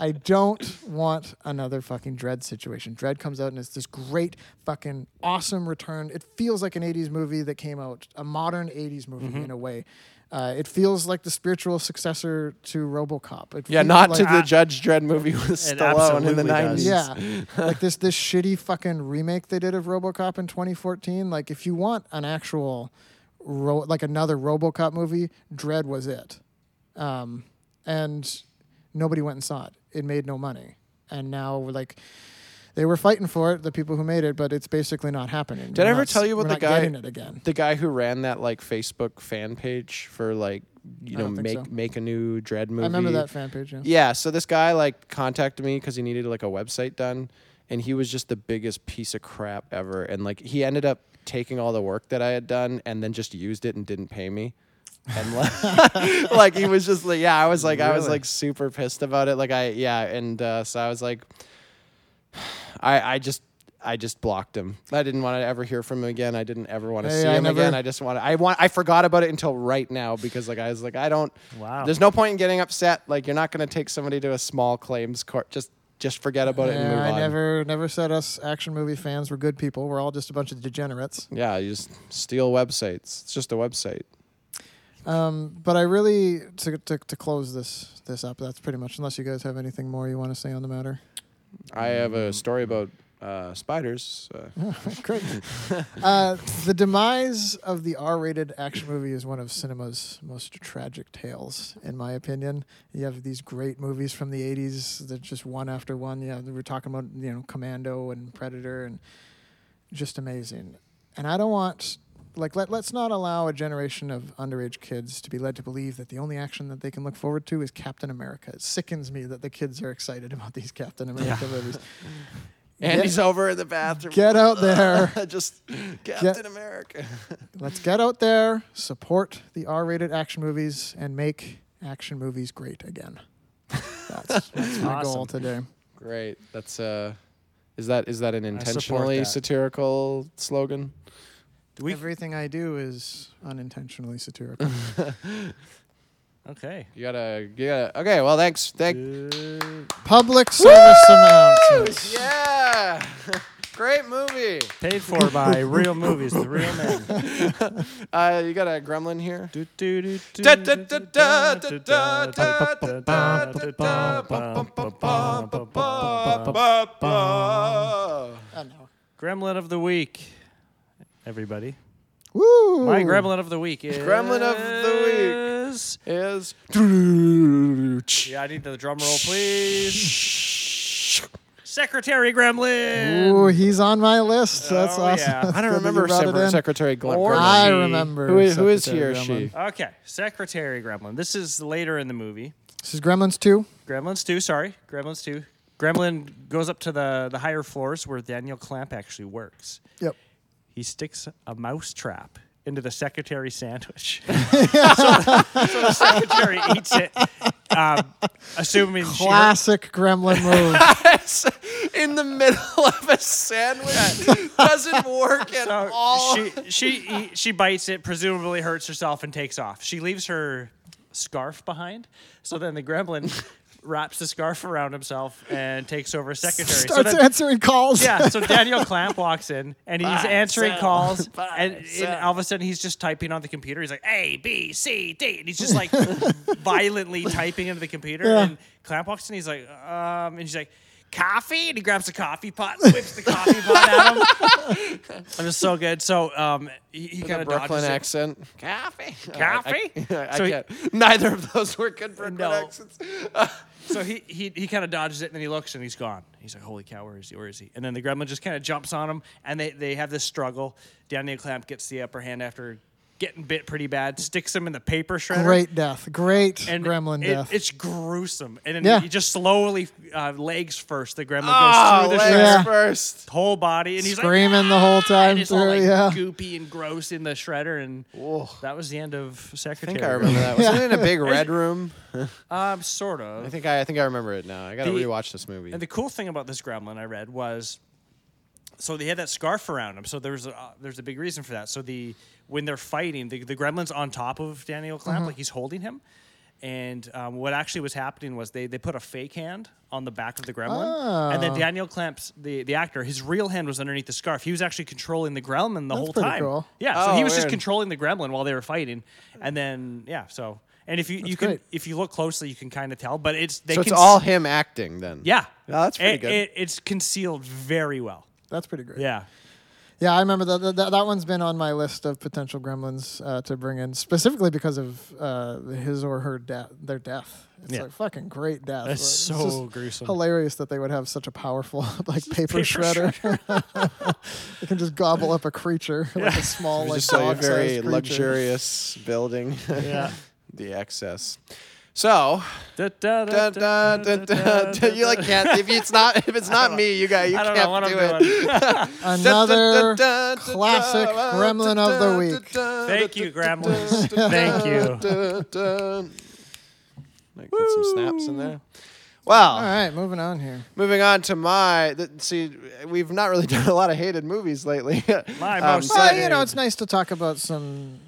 I don't want another fucking Dredd situation. Dredd comes out and it's this great fucking awesome return. It feels like an 80s movie that came out, a modern 80s movie Mm-hmm. in a way. Uh, it feels like the spiritual successor to RoboCop. It yeah, not like, to the Judge Dredd movie with It Stallone in the nineties. Yeah, like this this shitty fucking remake they did of RoboCop in 2014. Like if you want an actual, ro- like another RoboCop movie, Dredd was it, um, and nobody went and saw it. It made no money, and now we're like. They were fighting for it, the people who made it, but it's basically not happening. Did I We're ever not- tell you about the guy- getting it again? The guy who ran that like Facebook fan page for like you know make so. make a new Dredd movie. I remember that fan page. Yeah. Yeah, so this guy like contacted me because he needed like a website done, and he was just the biggest piece of crap ever. And like he ended up taking all the work that I had done and then just used it and didn't pay me. And like, like he was just like, yeah, I was like, I was like super pissed about it. Like I, yeah, and uh, so I was like, I, I just. I just blocked him. I didn't want to ever hear from him again. I didn't ever want to Hey, see I him never- again. I just want. I want. I forgot about it until right now because like I was like, I don't. Wow. There's no point in getting upset. Like you're not going to take somebody to a small claims court. Just just forget about it and move I on. I never never said us action movie fans were good people. We're all just a bunch of degenerates. Yeah, you just steal websites. It's just a website. Um, but I really to, to to close this this up. That's pretty much. Unless you guys have anything more you want to say on the matter. I have a story about uh, spiders. Uh, Great. uh, the demise of the R-rated action movie is one of cinema's most tragic tales, in my opinion. You have these great movies from the '80s that just one after one. Yeah, we are talking about you know Commando and Predator, and just amazing. And I don't want like let let's not allow a generation of underage kids to be led to believe that the only action that they can look forward to is Captain America. It sickens me that the kids are excited about these Captain America movies. and Get- he's over in the bathroom. Get out there. just Captain America. Let's get out there, support the R-rated action movies, and make action movies great again. That's, that's my goal today. Great. That's uh, is that is that an intentionally that. satirical slogan? Do we? Everything I do is unintentionally satirical. Okay. You gotta, you gotta. Okay. Well, thanks. Thank. Public service announcements. Yeah. Great movie. Paid for by real movies, the real men. Uh, you got a gremlin here. Oh. Gremlin of the week, everybody. Woo! My gremlin of the week is Gremlin of the week Is Yeah, I need the drum roll, please. Secretary Gremlin. Ooh, he's on my list. Oh, That's Oh, awesome. yeah. That's I don't good that you remember brought it Secre- in. Secretary Glenn. Or I remember. Who is- who is he or Secretary she? Gremlin. Okay, Secretary Gremlin. This is later in the movie. This is Gremlins 2. Gremlins 2, sorry. Gremlins 2. Gremlin goes up to the, the higher floors where Daniel Clamp actually works. Yep. He sticks a mouse trap into the secretary sandwich. so, so the secretary eats it, um, assuming she Classic Gremlin move. in the middle of a sandwich doesn't work at So all. she she she bites it, presumably hurts herself, and takes off. She leaves her scarf behind. So then the gremlin wraps the scarf around himself and takes over as secretary. so Starts answering calls. yeah, so Daniel Clamp walks in and he's Five, answering seven, calls, five, and, and all of a sudden he's just typing on the computer. He's like A B C D, and he's just like violently typing into the computer. Yeah. And Clamp walks in, he's like, um, and he's like. Coffee, and he grabs a coffee pot, and whips the coffee pot at him. It was so good. So um, he, he kind of Brooklyn dodges it. Coffee. Coffee? I, I, I So he- can't. Neither of those were good Brooklyn No. accents. So he he, he kind of dodges it, and then he looks, and he's gone. He's like, "Holy cow, where is he? Where is he?" And then the gremlin just kind of jumps on him, and they they have this struggle. Daniel Clamp gets the upper hand after getting bit pretty bad, sticks him in the paper shredder. Great death. Great And Gremlin it- death. It's gruesome, and then Yeah. he just slowly uh, legs first. The gremlin Oh, goes through the legs shredder, Yeah. first. whole body, and he's Screaming like, the whole "Ah!" time and it's all through, like yeah. goopy and gross in the shredder, and that was the end of I Secretary. think I remember that. Wasn't it in a big red room? Um, sort of. I think I, I think I remember it now. I gotta The- rewatch this movie. And the cool thing about this gremlin I read was, so they had that scarf around him. So there's a, uh, there's a big reason for that. So the when they're fighting, the, the gremlin's on top of Daniel Clamp, Mm-hmm. like he's holding him. And um, what actually was happening was they, they put a fake hand on the back of the gremlin, and then Oh. Daniel Clamp's the, the actor, his real hand was underneath the scarf. He was actually controlling the gremlin the That's whole time. cool. Yeah, so Oh, he was just controlling the gremlin while they were fighting, and then yeah, so and if you you can great. if you look closely, you can kind of tell, but it's they so it's can all him acting then. yeah. Oh, that's pretty It- good. it- it's concealed very well. That's pretty great. Yeah. Yeah, I remember that. That, that one's been on my list of potential gremlins uh, to bring in, specifically because of uh, his or her death. Their death. It's Yeah. like fucking great death. That's It's so just gruesome. Hilarious that they would have such a powerful like paper, paper shredder. It can just gobble up a creature like a small like just so a dog-sized very creature. luxurious building. Yeah. the excess. So, you like can't if it's not if it's not me, you got you I don't can't know what do I'm it. doing. Another classic gremlin of the week. Thank you, Gremlins. Thank you. Like put some snaps in there. Well, All right, moving on here. moving on to my. th- see, we've not really done a lot of hated movies lately. My Um, most Well, you know, it's nice to talk about some.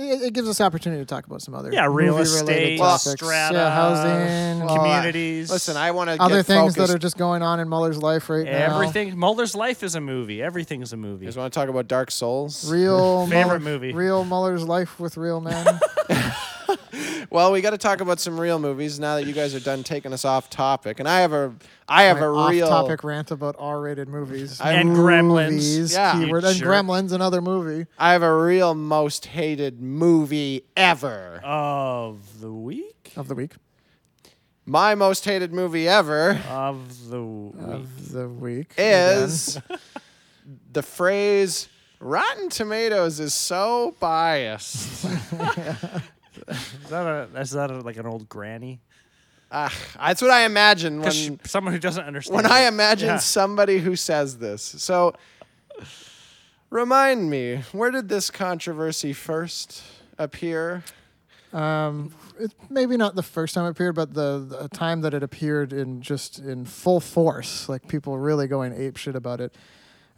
It, it gives us the opportunity to talk about some other Yeah, real movie-related estate, topics. strata, yeah, housing, Well, I- communities. Listen, I want to other get things focused. that are just going on in Muller's life right now. Everything. Mulder's life is a movie. Everything is a You movie. guys want to talk about Dark Souls? Real Favorite Muller- movie. Real Muller's life with real men. Well, we got to talk about some real movies now that you guys are done taking us off topic. And I have a, I have My a real off-topic rant about R-rated movies I- And Gremlins. Movies, Yeah. keyword, and sure? Gremlins, another movie. I have a real most hated movie ever. Of the week? of the week. My most hated movie ever Of the week. Of the week is the phrase "Rotten Tomatoes is so biased." Is that a is that a, like an old granny? Ah, that's what I imagine when she- someone who doesn't understand. when I imagine Yeah. somebody who says this. So, remind me, where did this controversy first appear? Um, it's maybe not the first time it appeared, but the, the time that it appeared in just in full force, like people really going ape shit about it.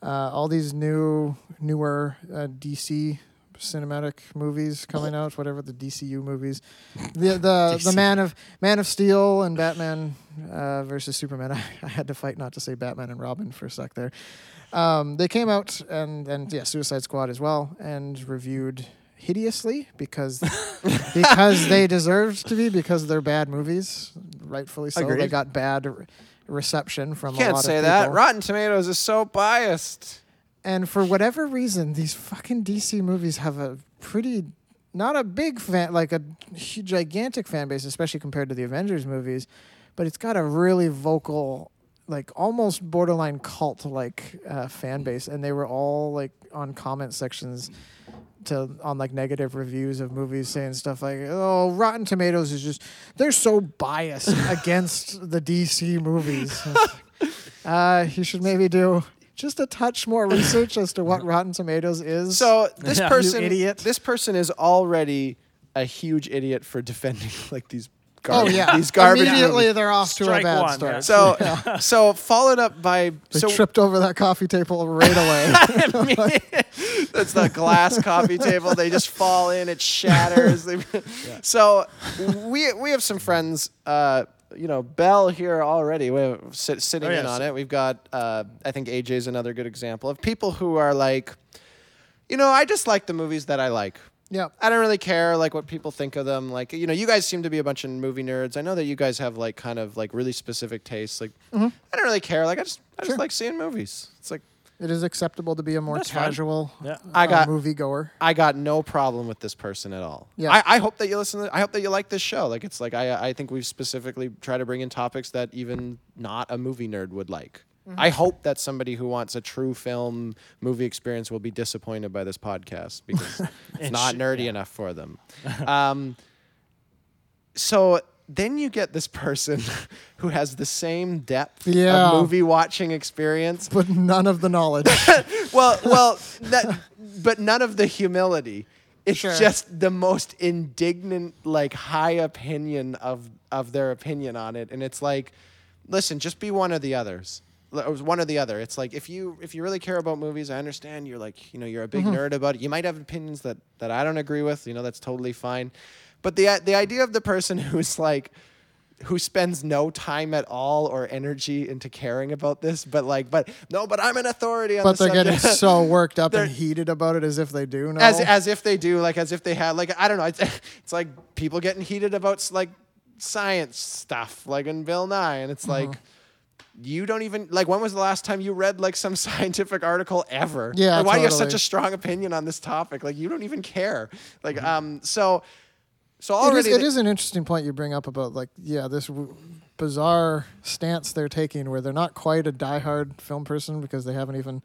Uh, all these new, newer uh, DC cinematic movies coming out, whatever the DCU movies, the the the Man of Man of Steel and Batman uh, versus Superman. I, I had to fight not to say Batman and Robin for a sec there. Um, they came out and and yeah, Suicide Squad as well, and reviewed hideously because because they deserved to be because they're bad movies, rightfully so. They got bad re- reception from You a can't say that. Rotten Tomatoes is so biased. And for whatever reason, these fucking DC movies have a pretty not a big fan like a gigantic fan base, especially compared to the Avengers movies, but it's got a really vocal like almost borderline cult like uh, fan base. And they were all like on comment sections to on like negative reviews of movies saying stuff like oh rotten tomatoes is just they're so biased against the dc movies. Uh you should maybe do just a touch more research as to what rotten tomatoes is So this You person, idiot. this person is already a huge idiot for defending like these oh yeah these garbage immediately movies. they're off to Strike a bad one, start yeah. So, so followed up by they so tripped over that coffee table right away that's the glass coffee table. They just fall in, it shatters. They- So we we have some friends. Uh, you know, Bell here already. We're sit, sitting Oh, in on it. We've got. Uh, I think AJ's another good example of people who are like, you know, I just like the movies that I like. yeah I don't really care like what people think of them. Like you know, you guys seem to be a bunch of movie nerds. I know that you guys have like kind of like really specific tastes. Like I don't really care. Like I just I Sure. just like seeing movies. It's like it is acceptable to be a more That's fine. casual Yeah. I uh, got- movie goer I got no problem with this person at all. Yeah. I, I hope that you listen. To, I hope that you like this show. Like it's like I I think we've specifically tried to bring in topics that even not a movie nerd would like. Mm-hmm. I hope that somebody who wants a true film movie experience will be disappointed by this podcast because it's not sh- nerdy enough for them. um, so then you get this person who has the same depth Yeah. of movie watching experience but none of the knowledge well, well, that, but none of the humility. It's Sure. just the most indignant, like high opinion of of their opinion on it, and it's like, listen, just be one of the others. It was One or the other. It's like if you if you really care about movies, I understand you're like you know you're a big mm-hmm. nerd about it. You might have opinions that that I don't agree with. You know that's totally fine. But the the idea of the person who's like who spends no time at all or energy into caring about this, but like, but no, but I'm an authority on but the they're getting so worked up and heated about it as if they do know. as as if they do, like as if they had, like I don't know. It's, it's like people getting heated about like science stuff, like in Bill Nye, and it's Uh-huh. like. You don't even like. When was the last time you read like some scientific article ever? Yeah, Like, why do you have such a strong opinion on this topic? Like, you don't even care. Like, Mm-hmm. um, so, so it is, already it the- is an interesting point you bring up about like yeah this w- bizarre stance they're taking where they're not quite a diehard film person because they haven't even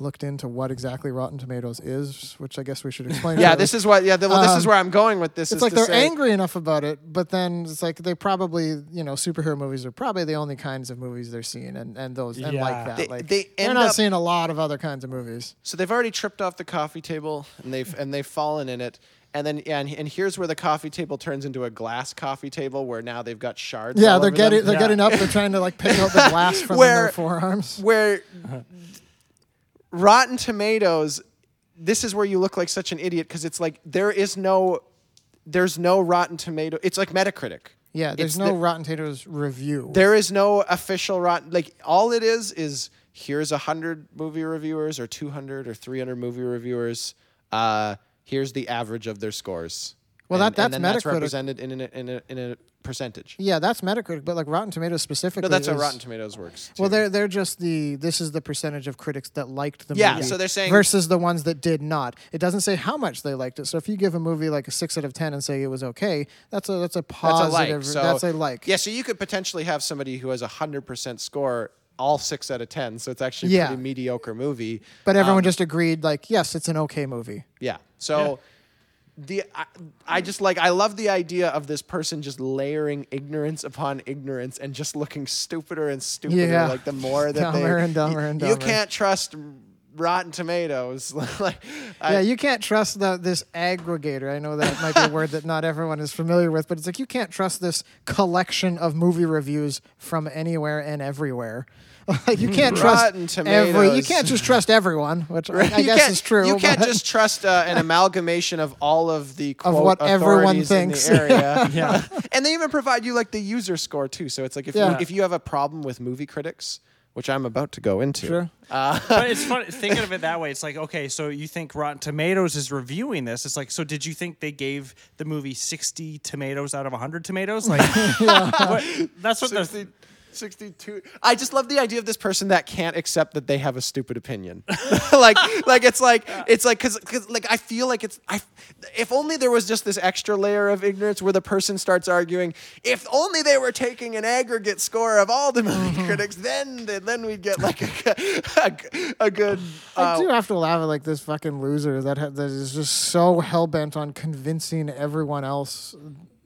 looked into what exactly Rotten Tomatoes is, which I guess we should explain. Yeah, this is what. Yeah, the, well, this is Um, where I'm going with this. It's is like to they're say- angry enough about it, but then it's like they probably, you know, superhero movies are probably the only kinds of movies they're seeing, and, and those and like that. They- like they they're not up- seeing a lot of other kinds of movies. So they've already tripped off the coffee table and they've and they've fallen in it. And then yeah, and, and here's where the coffee table turns into a glass coffee table where now they've got shards. Yeah, all they're over getting them. they're Yeah. getting up. They're trying to like pick out the glass from Where- their forearms. where Rotten Tomatoes. This is where you look like such an idiot because it's like there is no, there's no Rotten Tomato. It's like Metacritic. Yeah, there's It's no the- Rotten Tomatoes review. There is no official rotten. Like all it is is here's a hundred movie reviewers or two hundred or three hundred movie reviewers. Uh, here's the average of their scores. Well, And- that- and that's then that's represented in a, in a in a percentage. yeah, that's Metacritic, but like Rotten Tomatoes specifically. No, that's how is- Rotten Tomatoes works. Well, they're they're just the this is the percentage of critics that liked the Yeah, movie. so they're saying- versus the ones that did not. It doesn't say how much they liked it. So if you give a movie like a six out of ten and say it was okay, that's a that's a that's a positive. like. So that's a like. Yeah, so you could potentially have somebody who has a hundred percent score, all six out of ten. So it's actually a pretty mediocre movie. But everyone Um, just agreed like yes, it's an okay movie. Yeah. So the I, I just like I love the idea of this person just layering ignorance upon ignorance and just looking stupider and stupider Yeah. like the more that they Dumber and dumber and You can't trust Rotten Tomatoes. like I, yeah, you can't trust the, this aggregator. I know that might be a word that not everyone is familiar with, but it's like you can't trust this collection of movie reviews from anywhere and everywhere. like you can't Rotten trust every. You can't just trust everyone, which I, I guess is true. You can't but- just trust uh, an amalgamation of all of the quote, of what everyone thinks. in the area. Yeah. and they even provide you like the user score too. So it's like if Yeah. you if you have a problem with movie critics, which I'm about to go into. Sure. Uh, but it's funny thinking of it that way. It's like, okay, so you think Rotten Tomatoes is reviewing this? It's like, so did you think they gave the movie sixty tomatoes out of hundred tomatoes? Like, what, that's what the 60, 62 i just love the idea of this person that can't accept that they have a stupid opinion like like it's like it's like because because like i feel like it's i if only there was just this extra layer of ignorance where the person starts arguing if only they were taking an aggregate score of all the movie critics then then we'd get like a, a, a good I uh, do have to laugh at like this fucking loser that ha- that is just so hell bent on convincing everyone else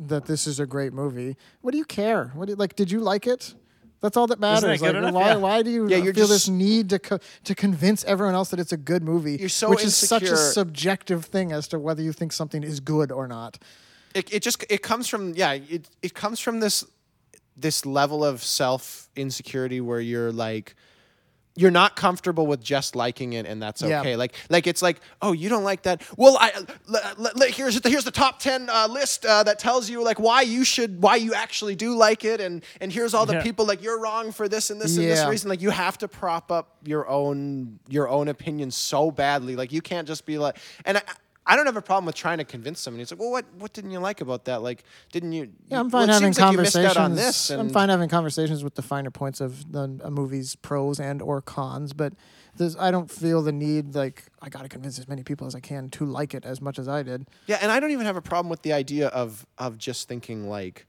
that this is a great movie. What do you care? What do you, like? Did you like it? That's all that matters. that good like, why? Yeah. Why do you Yeah, you're feel this need to co- to convince everyone else that it's a good movie? You're so which is such a subjective thing as to whether you think something is good or not. it, it just it comes from yeah it, it comes from this this level of self insecurity where you're like you're not comfortable with just liking it and that's Yeah. okay. Like like it's like oh you don't like that. Well i l- l- l- here's the, here's the top 10 uh, list uh, that tells you like why you should why you actually do like it and and here's all the Yeah. people like you're wrong for this and this and this reason. Like you have to prop up your own your own opinion so badly. Like you can't just be like and I, I don't have a problem with trying to convince somebody. It's like, well, what what didn't you like about that? Like, didn't you? Yeah, I'm fine it having like conversations. on this. And I'm fine having conversations with the finer points of the a movie's pros and or cons, but I don't feel the need like I got to convince as many people as I can to like it as much as I did. Yeah, and I don't even have a problem with the idea of of just thinking like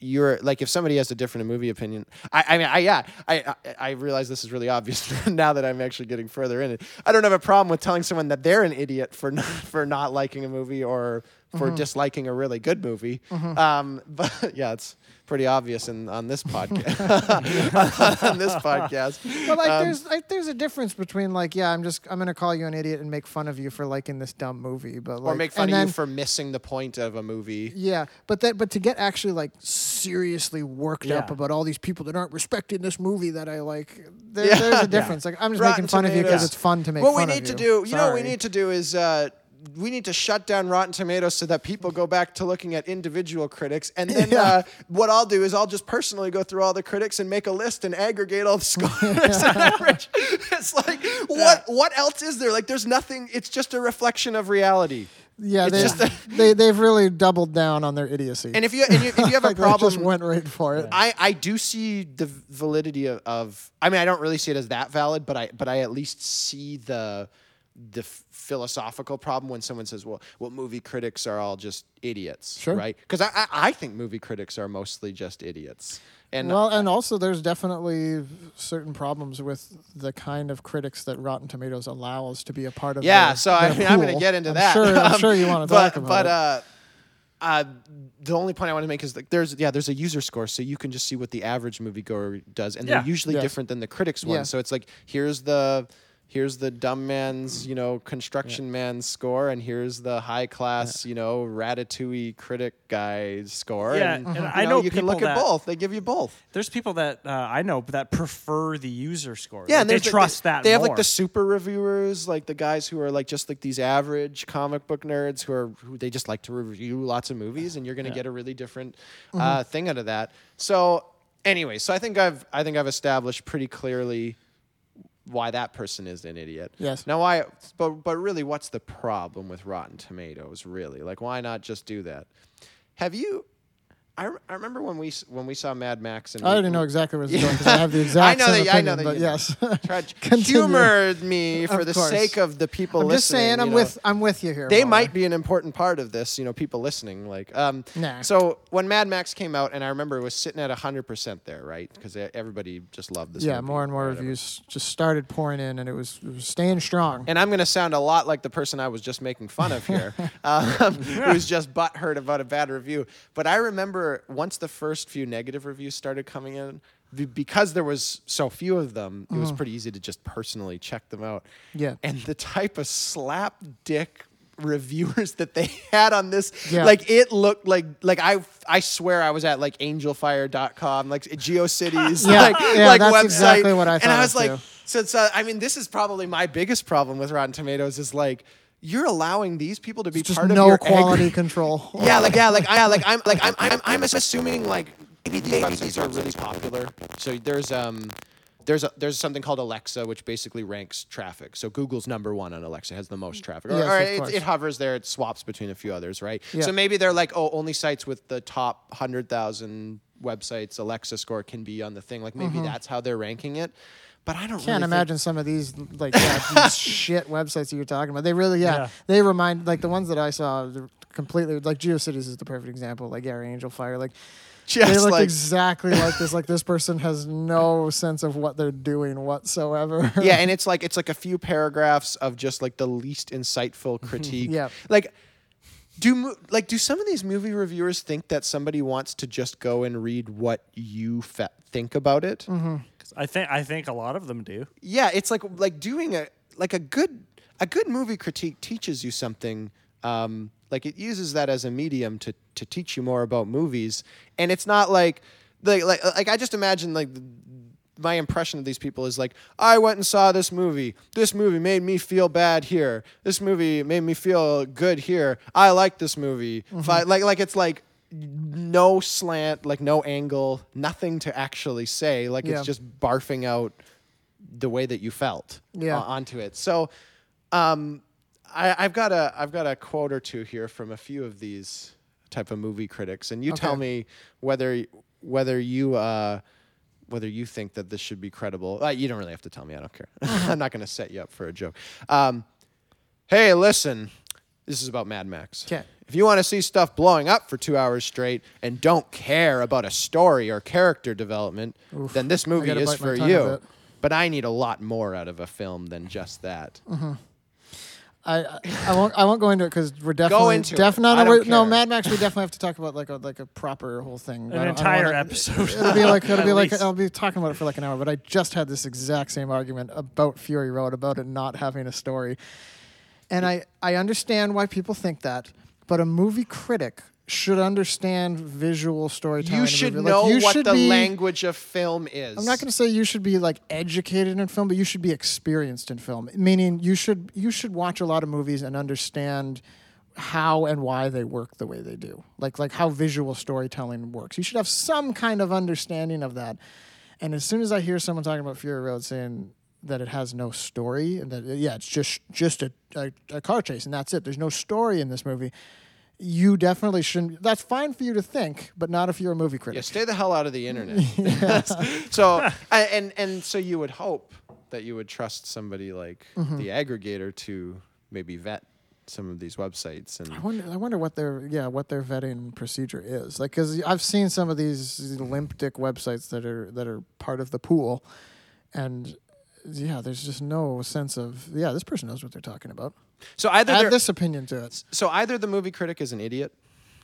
you're like if somebody has a different movie opinion. I, I mean, I yeah, I, I I realize this is really obvious now that I'm actually getting further in it. I don't have a problem with telling someone that they're an idiot for not, for not liking a movie or for Mm-hmm. disliking a really good movie. Um, but yeah, it's pretty obvious in on this podcast. on this podcast. But like, Um, there's like, there's a difference between like, yeah, I'm just I'm gonna call you an idiot and make fun of you for liking this dumb movie, but like, or make fun of then, you for missing the point of a movie. Yeah, but that but to get actually like seriously worked up about all these people that aren't respecting this movie that I like, there, Yeah. there's a difference. Like I'm just Rotten making fun of you because it's fun to make what fun we of need to you. do you know what we need to do is uh, we need to shut down rotten tomatoes so that people go back to looking at individual critics and then Yeah. uh, what i'll do is i'll just personally go through all the critics and make a list and aggregate all the scores and average. it's like what what else is there like there's nothing it's just a reflection of reality Yeah, they, just a- they they've really doubled down on their idiocy. and if you, and you if you have a like, they just problem went right for it. I, I do see the validity of, of I mean I don't really see it as that valid but I but I at least see the the philosophical problem when someone says, "Well, well, movie critics are all just idiots," Sure. right? Because I, I I think movie critics are mostly just idiots. And well, and also there's definitely certain problems with the kind of critics that Rotten Tomatoes allows to be a part of. Yeah, their- so I their mean, I'm going to get into I'm that. Sure, I'm sure you want to but, talk about but, it. uh, uh, the only point I want to make is like there's yeah there's a user score so you can just see what the average moviegoer does and Yeah. they're usually Yes. different than the critics one Yeah. so it's like here's the here's the dumb man's you know construction man's score and here's the high class you know ratatouille critic guy's score Yeah, and, and you I know you can look people at both they give you both There's people that uh, I know that prefer the user score. Yeah, Like, and they the- trust they, that. They have like the super reviewers, like the guys who are like just like these average comic book nerds who are who they just like to review lots of movies, and you're gonna Yeah. get a really different Mm-hmm. uh, thing out of that. So anyway, so I think I've I think I've established pretty clearly why that person is an idiot. Yes. Now why but but really what's the problem with Rotten Tomatoes really? Like why not just do that? Have you I, re- I remember when we when we saw Mad Max and I we- already know exactly where this is going because I have the exact I know same that- I know that but yes, tried to Continue. humor me for Of the course. sake of the people I'm listening. just saying I'm you know. with I'm with you here. They Muller. might be an important part of this, you know, people listening. Like, um, Nah. so when Mad Max came out, and I remember it was sitting at hundred percent there, right? Because everybody just loved this. Yeah, more and more reviews just started pouring in, and it was, it was staying strong. And I'm going to sound a lot like the person I was just making fun of here, um, who's just butthurt about a bad review. But I remember once the first few negative reviews started coming in, because there was so few of them, it was pretty easy to just personally check them out. Mm. Yeah. And the type of slap dick reviewers that they had on this Yeah. like it looked like like I I swear I was at like angelfire.com like GeoCities Yeah, like yeah, like that's website exactly what I and I was like too. so uh, I mean, this is probably my biggest problem with Rotten Tomatoes is like you're allowing these people to be just part of no your quality aggr- control. yeah, like yeah, like I like I'm like I'm I'm, I'm assuming like maybe the websites are really popular. So there's um there's a, there's something called Alexa, which basically ranks traffic. So Google's number one on Alexa has the most traffic. Yes, or of it, it hovers there. It swaps between a few others, right? Yeah. So maybe they're like, oh, only sites with the top hundred thousand websites Alexa score can be on the thing. Like maybe that's how they're ranking it. But I don't Can't really think- imagine some of these like yeah, these shit websites that you're talking about. They really, yeah, Yeah. they remind like the ones that I saw completely like GeoCities is the perfect example. Like yeah, Angel Fire, like they look like exactly like this. Like this person has no sense of what they're doing whatsoever. yeah, and it's like it's like a few paragraphs of just like the least insightful critique. Yeah. Like do like do some of these movie reviewers think that somebody wants to just go and read what you fe- think about it? Mm-hmm. I think I think a lot of them do. Yeah, it's like like doing a like a good a good movie critique teaches you something. Um, like it uses that as a medium to to teach you more about movies, and it's not like like like, like I just imagine like. My impression of these people is like, I went and saw this movie. This movie made me feel bad here. This movie made me feel good here. I like this movie. If I- like, like it's like no slant, like no angle, nothing to actually say. Like Yeah. it's just barfing out the way that you felt Yeah. uh, onto it. So, um, I, I've got a I've got a quote or two here from a few of these type of movie critics, and you tell me whether whether you uh, whether you think that this should be credible. Uh, you don't really have to tell me. I don't care. I'm not going to set you up for a joke. Um, hey, listen. This is about Mad Max. 'Kay. If you want to see stuff blowing up for two hours straight and don't care about a story or character development, then this movie is for you. But I need a lot more out of a film than just that. Mm-hmm. I, I I won't I won't go into it because we're definitely go into it. definitely no, don't no. Mad Max. We definitely have to talk about like a like a proper whole thing. An don't- I don't entire wanna- episode. It'll be like it'll At be like. I'll be talking about it for like an hour. But I just had this exact same argument about Fury Road about it not having a story, and I I understand why people think that, but a movie critic should understand visual storytelling. You should. Like, know you what should the be- language of film is. I'm not going to say you should be like educated in film, but you should be experienced in film. Meaning you should you should watch a lot of movies and understand how and why they work the way they do. Like like how visual storytelling works. You should have some kind of understanding of that. And as soon as I hear someone talking about Fury Road saying that it has no story and that yeah, it's just just a, a, a car chase and that's it. There's no story in this movie. You definitely shouldn't. That's fine for you to think, but not if you're a movie critic. Yeah, stay the hell out of the internet. so, and and so you would hope that you would trust somebody like Mm-hmm. the aggregator to maybe vet some of these websites and I wonder. I wonder what their yeah what their vetting procedure is like because I've seen some of these limp dick websites that are that are part of the pool, and yeah, there's just no sense of yeah this person knows what they're talking about. so either Add this opinion to it. so either the movie critic is an idiot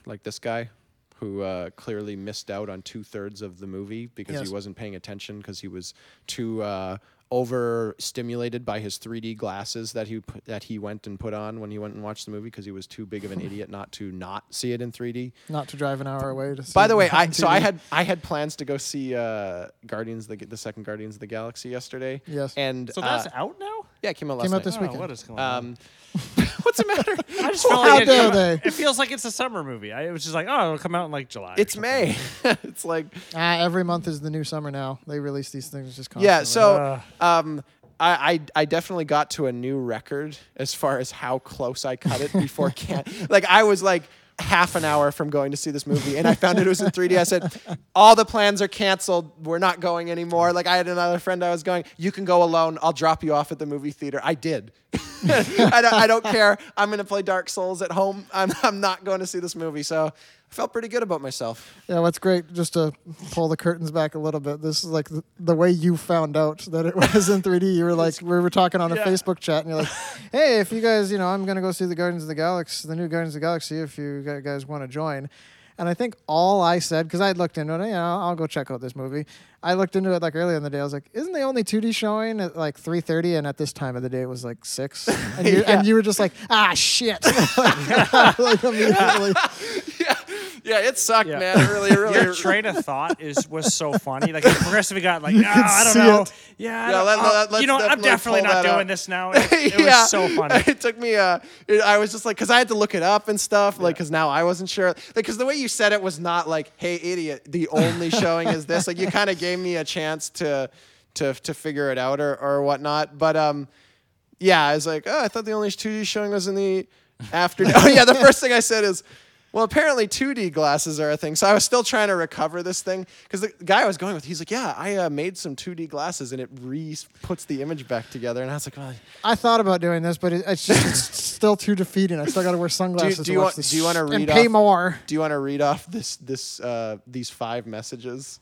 like this guy who uh, clearly missed out on two thirds of the movie because Yes. he wasn't paying attention because he was too uh, overstimulated by his 3D glasses that he that he went and put on when he went and watched the movie because he was too big of an idiot not to not see it in 3D. Not to drive an hour away to. See By the way, it I on so I had I had plans to go see uh, Guardians the the second Guardians of the Galaxy yesterday. Yes. and So that's uh, out now. yeah, it came out last Came out night. this Oh, weekend. what is going on? Um, what's the matter? I just felt How like it, dare come- they. it feels like it's a summer movie. I, it was just like, oh, it'll come out in like July. or It's something. May. it's like Ah, every month is the new summer now. They release these things just constantly. yeah. So um, I, I I definitely got to a new record as far as how close I cut it before can like I was like half an hour from going to see this movie and I found it was in 3D. I said, all the plans are canceled. We're not going anymore. Like I had another friend I was going, you can go alone. I'll drop you off at the movie theater. I did. I, don't, I don't care. I'm going to play Dark Souls at home. I'm, I'm not going to see this movie. So I felt pretty good about myself. Yeah, what's great, just to pull the curtains back a little bit, this is like the, the way you found out that it was in 3D. You were like, we were talking on a Yeah. Facebook chat, and you're like, hey, if you guys, you know, I'm going to go see the Guardians of the Galaxy, the new Guardians of the Galaxy, if you guys want to join. And I think all I said, because I looked into it, you know, I'll go check out this movie. I looked into it like earlier in the day. I was like, isn't the only 2D showing at like 3:30? And at this time of the day, it was like six. And you, Yeah. and you were just like, ah, shit. like immediately. Yeah, it sucked, Yeah. man. It really, really. Your train of thought is was so funny. Like it progressively got like, ah, I don't see know. it. Yeah, I Yeah, don't- let- let- let's you know. I'm definitely definitely pull not that doing up. this now. It, it was so funny. It took me. Uh, it, I was just like, because I had to look it up and stuff. Like, because now I wasn't sure. Because the way you said it was not like, "Hey, idiot, the only showing is this." Like, you kind of gave me a chance to, to, to figure it out or or whatnot. But um, yeah, I was like, oh, I thought the only 2D showing was in the afternoon. oh yeah, the first thing I said is. Well, apparently 2D glasses are a thing. So I was still trying to recover this thing because the guy I was going with, he's like, "Yeah, I uh, made some 2D glasses, and it re puts the image back together." And I was like, "Well, I thought about doing this, but it, it's just it's still too defeating. I still got to wear sunglasses. do to you want- do you wanna and read pay off- more? Do you want to read off this this uh, these five messages?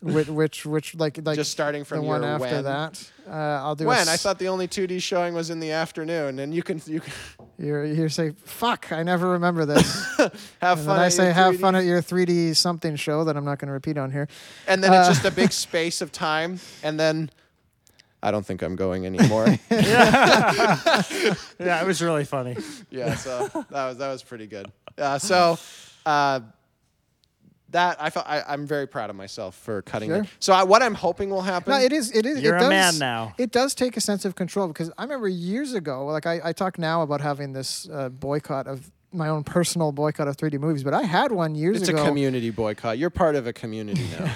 Which, which, which, like, like Just starting from the one after when. that. Uh, I'll do. a When I s- thought the only 2D showing was in the afternoon, and you can you can you're you say fuck. I never remember this. have and fun. then I say your have 3D fun at your 3D something show that I'm not going to repeat on here. and then it's Uh, just a big space of time, and then I don't think I'm going anymore. yeah, it was really funny. yeah, so that was that was pretty good. Uh, so. That I felt I, I'm very proud of myself for cutting Sure. it. So I, what I'm hoping will happen. No, it is. It is. You're it a does, man now. It does take a sense of control because I remember years ago. Like I, I talk now about having this uh, boycott of my own personal boycott of 3D movies, but I had one years it's ago. It's a community boycott. You're part of a community now.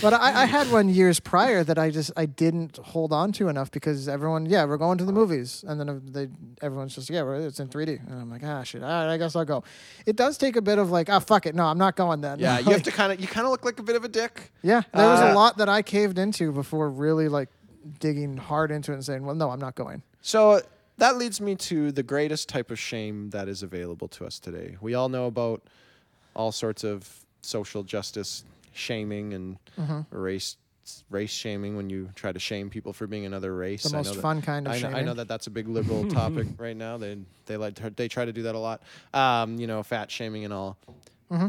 But I, I had one years prior that I just I didn't hold on to enough because everyone, yeah, we're going to the movies, and then they everyone's just yeah, it's in 3D, and I'm like ah shit, all right, I guess I'll go. It does take a bit of like ah fuck it, no, I'm not going then. Yeah, you have to kind of you kind of look like a bit of a dick. Yeah, there was Uh, a lot that I caved into before really like digging hard into it and saying, well, no, I'm not going. So that leads me to the greatest type of shame that is available to us today. We all know about all sorts of social justice shaming and Mm-hmm. race race shaming when you try to shame people for being another race. The I most know that- fun kind of I know, I know that that's a big liberal topic right now. They they like to, they try to do that a lot. Um, you know, fat shaming and all. Mm-hmm.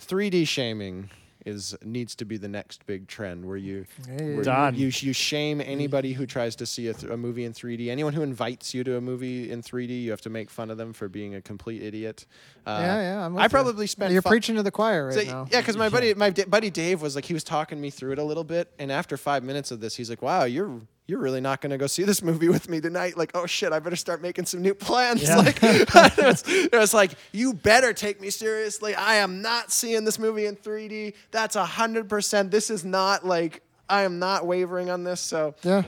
3D shaming is needs to be the next big trend where you Hey. where Done. you, you you shame anybody who tries to see a, th- a movie in 3D. Anyone who invites you to a movie in 3D, you have to make fun of them for being a complete idiot. Uh, yeah, yeah. I'm I you. probably spent. You're fi- preaching to the choir right so, now. yeah, because my buddy, my d- buddy Dave was like, he was talking me through it a little bit, and after five minutes of this, he's like, "Wow, you're you're really not going to go see this movie with me tonight." Like, oh shit, I better start making some new plans. Yeah. Like, it, was, like, you better take me seriously. I am not seeing this movie in 3D. That's a hundred percent. This is not like I am not wavering on this. So, Yeah.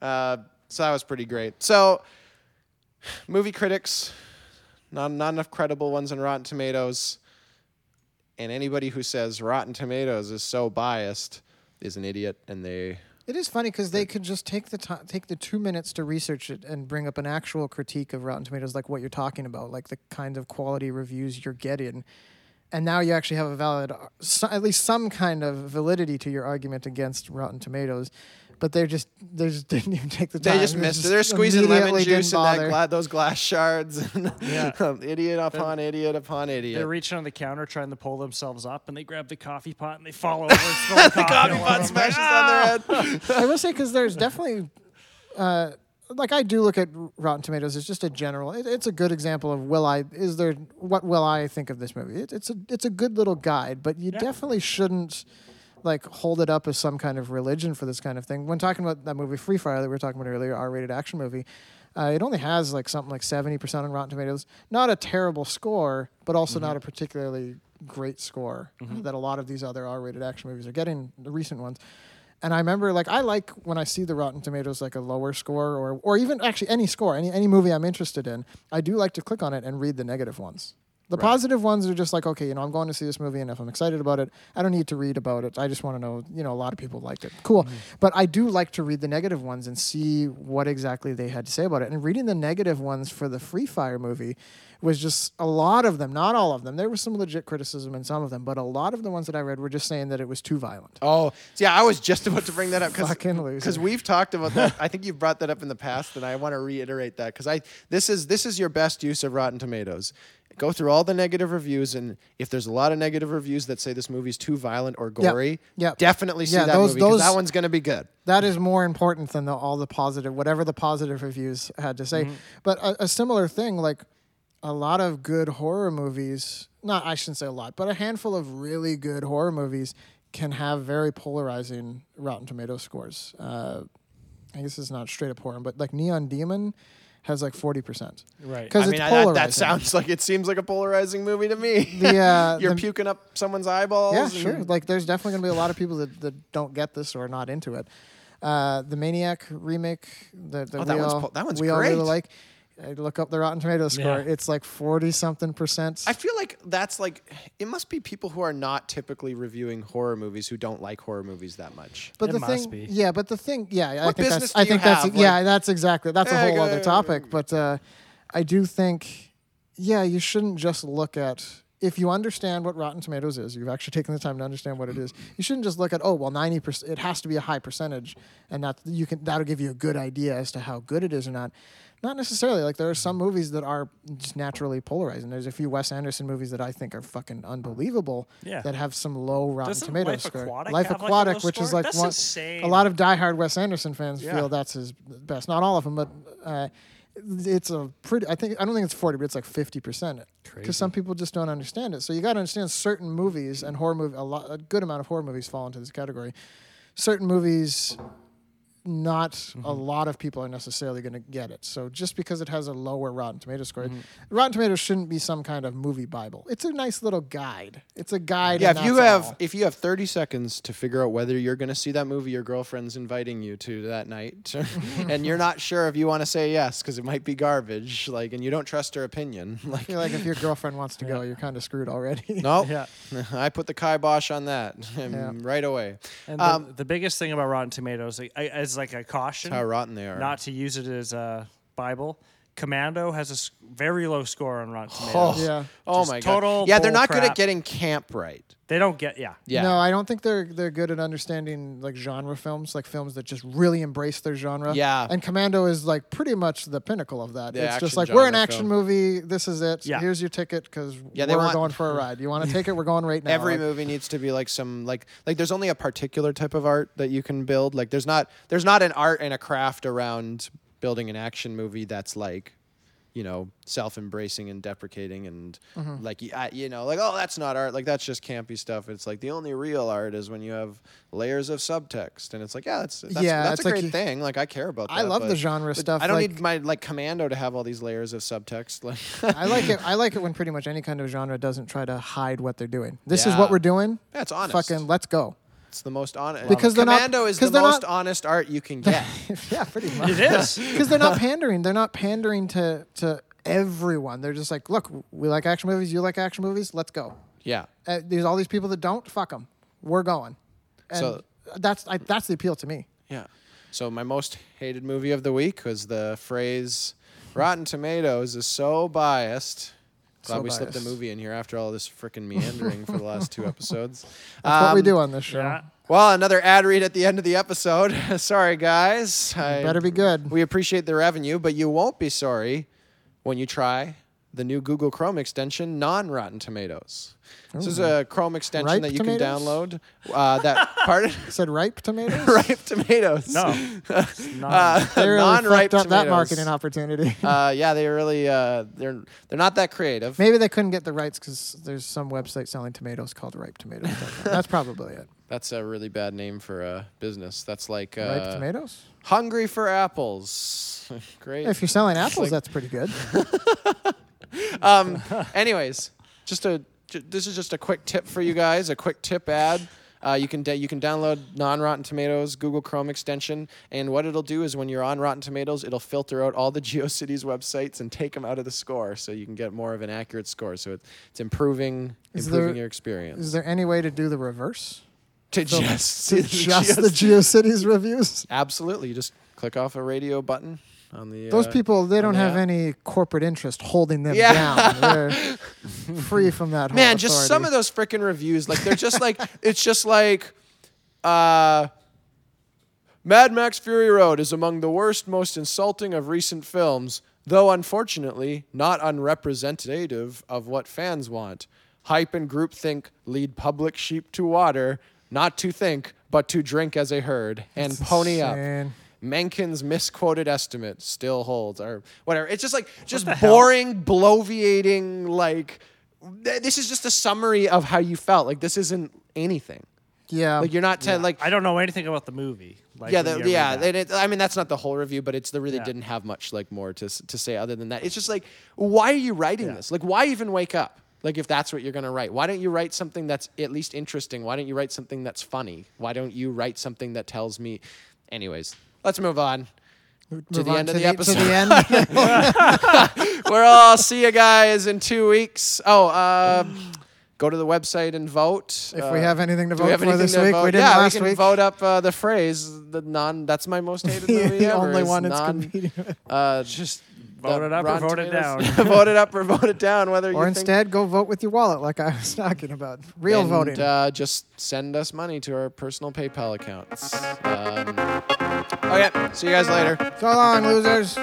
uh, so that was pretty great. So, movie critics, not not enough credible ones on Rotten Tomatoes, and anybody who says Rotten Tomatoes is so biased is an idiot, and they It is funny because they could just take the time, take the two minutes to research it and bring up an actual critique of Rotten Tomatoes, like what you're talking about, like the kind of quality reviews you're getting, and now you actually have a valid, uh, at least some kind of validity to your argument against Rotten Tomatoes. But they're just they just didn't even take the time. They just missed it. They're squeezing lemon immediately juice didn't in that bother. gla- those glass shards. And Yeah. idiot upon idiot upon idiot. They're reaching on the counter trying to pull themselves up, and they grab the coffee pot and they fall over the coffee, Coffee pot over them. smashes on their head. I will say because there's definitely, uh, like I do look at Rotten Tomatoes as just a general. It, it's a good example of will I is there what will I think of this movie? It, it's a it's a good little guide, but you Yeah. definitely shouldn't like hold it up as some kind of religion for this kind of thing. When talking about that movie Free Fire that we were talking about earlier, R-rated action movie. Uh, it only has like something like 70% on Rotten Tomatoes. Not a terrible score, but also not a particularly great score that a lot of these other R-rated action movies are getting, the recent ones. And I remember, like, I like when I see the Rotten Tomatoes like a lower score, or or even actually any score, any any movie I'm interested in. I do like to click on it and read the negative ones. The positive ones are just like, okay, you know, I'm going to see this movie, and if I'm excited about it, I don't need to read about it. I just want to know, you know, a lot of people liked it. Cool. Mm-hmm. But I do like to read the negative ones and see what exactly they had to say about it. And reading the negative ones for the Free Fire movie was just a lot of them, not all of them. There was some legit criticism in some of them, but a lot of the ones that I read were just saying that it was too violent. Oh, yeah, I was just about to bring that up because we've talked about that. I think you've brought that up in the past, and I want to reiterate that because I this is this is your best use of Rotten Tomatoes. Go through all the negative reviews, and if there's a lot of negative reviews that say this movie's too violent or gory, yeah. definitely see Yeah, that those- movie because that one's going to be good. that is more important than the, all the positive, whatever the positive reviews had to say. Mm-hmm. But a, a similar thing, like a lot of good horror movies, not I shouldn't say a lot, but a handful of really good horror movies can have very polarizing Rotten Tomato scores. Uh, I guess it's not straight up horror, but like Neon Demon has like forty percent Right. because I it's mean, I, that, polarizing. that sounds like it seems like a polarizing movie to me. The, uh, You're the- puking up someone's eyeballs. Yeah, sure. Like, there's definitely going to be a lot of people that, that don't get this or are not into it. Uh, the Maniac remake that, that Oh, that we one's all po- that one's we all really great. like. I look up the Rotten Tomatoes score. Yeah. It's like forty something percent. I feel like that's like it must be people who are not typically reviewing horror movies who don't like horror movies that much. but It the must thing, be. yeah, but the thing, yeah, I think business that's, I think that's, have? yeah, that's exactly that's a whole go- other topic. But uh, I do think, yeah, you shouldn't just look at if you understand what Rotten Tomatoes is. You've actually taken the time to understand what it is. You shouldn't just look at oh well, ninety percent. It has to be a high percentage, and that you can that'll give you a good idea as to how good it is or not. Not necessarily. Like there are some movies that are just naturally polarizing. There's a few Wes Anderson movies that I think are fucking unbelievable. Yeah. That have some low Rotten Doesn't Tomato Life score. Aquatic Life have, like, a Aquatic, low which is like That's one, insane. a lot of diehard Wes Anderson fans Yeah. feel that's his best. Not all of them, but uh, it's a pretty. I think I don't think it's forty, but it's like fifty percent. Crazy. Because some people just don't understand it. So you got to understand certain movies and horror movie. A lot, a good amount of horror movies fall into this category. Certain movies, not Mm-hmm. a lot of people are necessarily going to get it. So just because it has a lower Rotten Tomatoes score, Mm-hmm. Rotten Tomatoes shouldn't be some kind of movie bible. It's a nice little guide. It's a guide. Yeah, if you have all. if you have 30 seconds to figure out whether you're going to see that movie your girlfriend's inviting you to that night and you're not sure if you want to say yes cuz it might be garbage like and you don't trust her opinion I like feel like if your girlfriend wants to go, you're kind of screwed already. no Yeah. I put the kibosh on that Yeah. right away And the, Um, the biggest thing about Rotten Tomatoes, like, I, as like a caution, how rotten they are not to use it as a Bible. Commando has a very low score on Rotten Oh, Tomatoes. Yeah. oh Just my total god yeah they're bull not good at getting camp right They don't get yeah. yeah No, I don't think they're they're good at understanding like genre films, like films that just really embrace their genre. Yeah. And Commando is like pretty much the pinnacle of that. The it's just like we're an action film. movie. This is it. Yeah. Here's your ticket because Yeah, they we're want- going for a ride. You want to take it? We're going right now. Every Like, movie needs to be like some like like there's only a particular type of art that you can build. Like there's not there's not an art and a craft around building an action movie that's like you know self-embracing and deprecating and Mm-hmm. like you know like oh that's not art like that's just campy stuff it's like the only real art is when you have layers of subtext and it's like yeah that's that's, Yeah, that's a like great you- thing like i care about that I love the genre stuff, i don't like- need my like commando to have all these layers of subtext like I like it. I like it when pretty much any kind of genre doesn't try to hide what they're doing. This is what we're doing. that's honest Fucking let's go. It's the most honest Because they're not- commando is 'cause the they're most not- honest art you can get yeah, pretty much. It is. because they're not pandering. They're not pandering to to everyone. They're just like, look, we like action movies. You like action movies. Let's go. yeah Uh, there's all these people that don't. Fuck them. We're going. And So- that's I, that's the appeal to me. Yeah. So my most hated movie of the week was the phrase "Rotten Tomatoes is so biased." Glad So we slipped the biased. movie in here after all this freaking meandering for the last two episodes. That's what we Um, do on this show. Yeah. Well, another ad read at the end of the episode. sorry, guys. I- Better be good. we appreciate the revenue, but you won't be sorry when you try the new Google Chrome extension, non Rotten Tomatoes. This is a Chrome extension Ripe that you tomatoes? can download. Uh, that pardon, Said ripe tomatoes. ripe tomatoes. No. It's not. Uh, They really non-ripe fucked up that tomatoes. marketing opportunity. Uh, yeah, they really uh, they're they're not that creative. Maybe they couldn't get the rights because there's some website selling tomatoes called ripe tomatoes. That's probably it. That's a really bad name for a business. That's like uh, ripe tomatoes. hungry for apples. Great. If you're selling apples, like- that's pretty good. um, anyways, just a j- this is just a quick tip for you guys. A quick tip ad. Uh, you can da- you can download non Rotten Tomatoes Google Chrome extension, and what it'll do is when you're on Rotten Tomatoes, it'll filter out all the GeoCities websites and take them out of the score, so you can get more of an accurate score. So it, it's improving Is improving there- your experience. Is there any way to do the reverse? to just see the just the. GeoCities reviews? Absolutely, you just click off a radio button on the. Those uh, people, they don't have any corporate interest holding them Yeah. down. They're free from that. Man, just some of those freaking reviews, like they're just like it's just like uh Mad Max Fury Road is among the worst, most insulting of recent films, though unfortunately not unrepresentative of what fans want. Hype and groupthink lead public sheep to water, not to think, but to drink as a herd, and That's pony up. Insane. Menken's misquoted estimate still holds, or whatever. It's just like just the hell? boring, bloviating. Like th- this is just a summary of how you felt. Like this isn't anything. Yeah. Like you're not te- like I don't know anything about the movie. Like, yeah, when the, yeah. and it- I mean, that's not the whole review, but it's the really Yeah. didn't have much like more to to say other than that. It's just like, why are you writing Yeah. this? Like, why even wake up? Like, if that's what you're gonna write, why don't you write something that's at least interesting? Why don't you write something that's funny? Why don't you write something that tells me? Anyways, let's move on. Move the on end of the To episode. the end. We're all see you guys in two weeks. Oh, uh, go to the website and vote. if Uh, we have anything to vote have for anything this to week, vote? we didn't yeah, last we can week. vote up uh, the phrase. The non. That's my most hated movie the ever. only one it's non, competing uh, Just the vote it up or Rotten vote it down. Vote it up or vote it down. Whether Or you think instead, go vote with your wallet, like I was talking about. Real and, voting. Uh, just send us money to our personal PayPal accounts. Um, okay, see you guys later. so long, losers.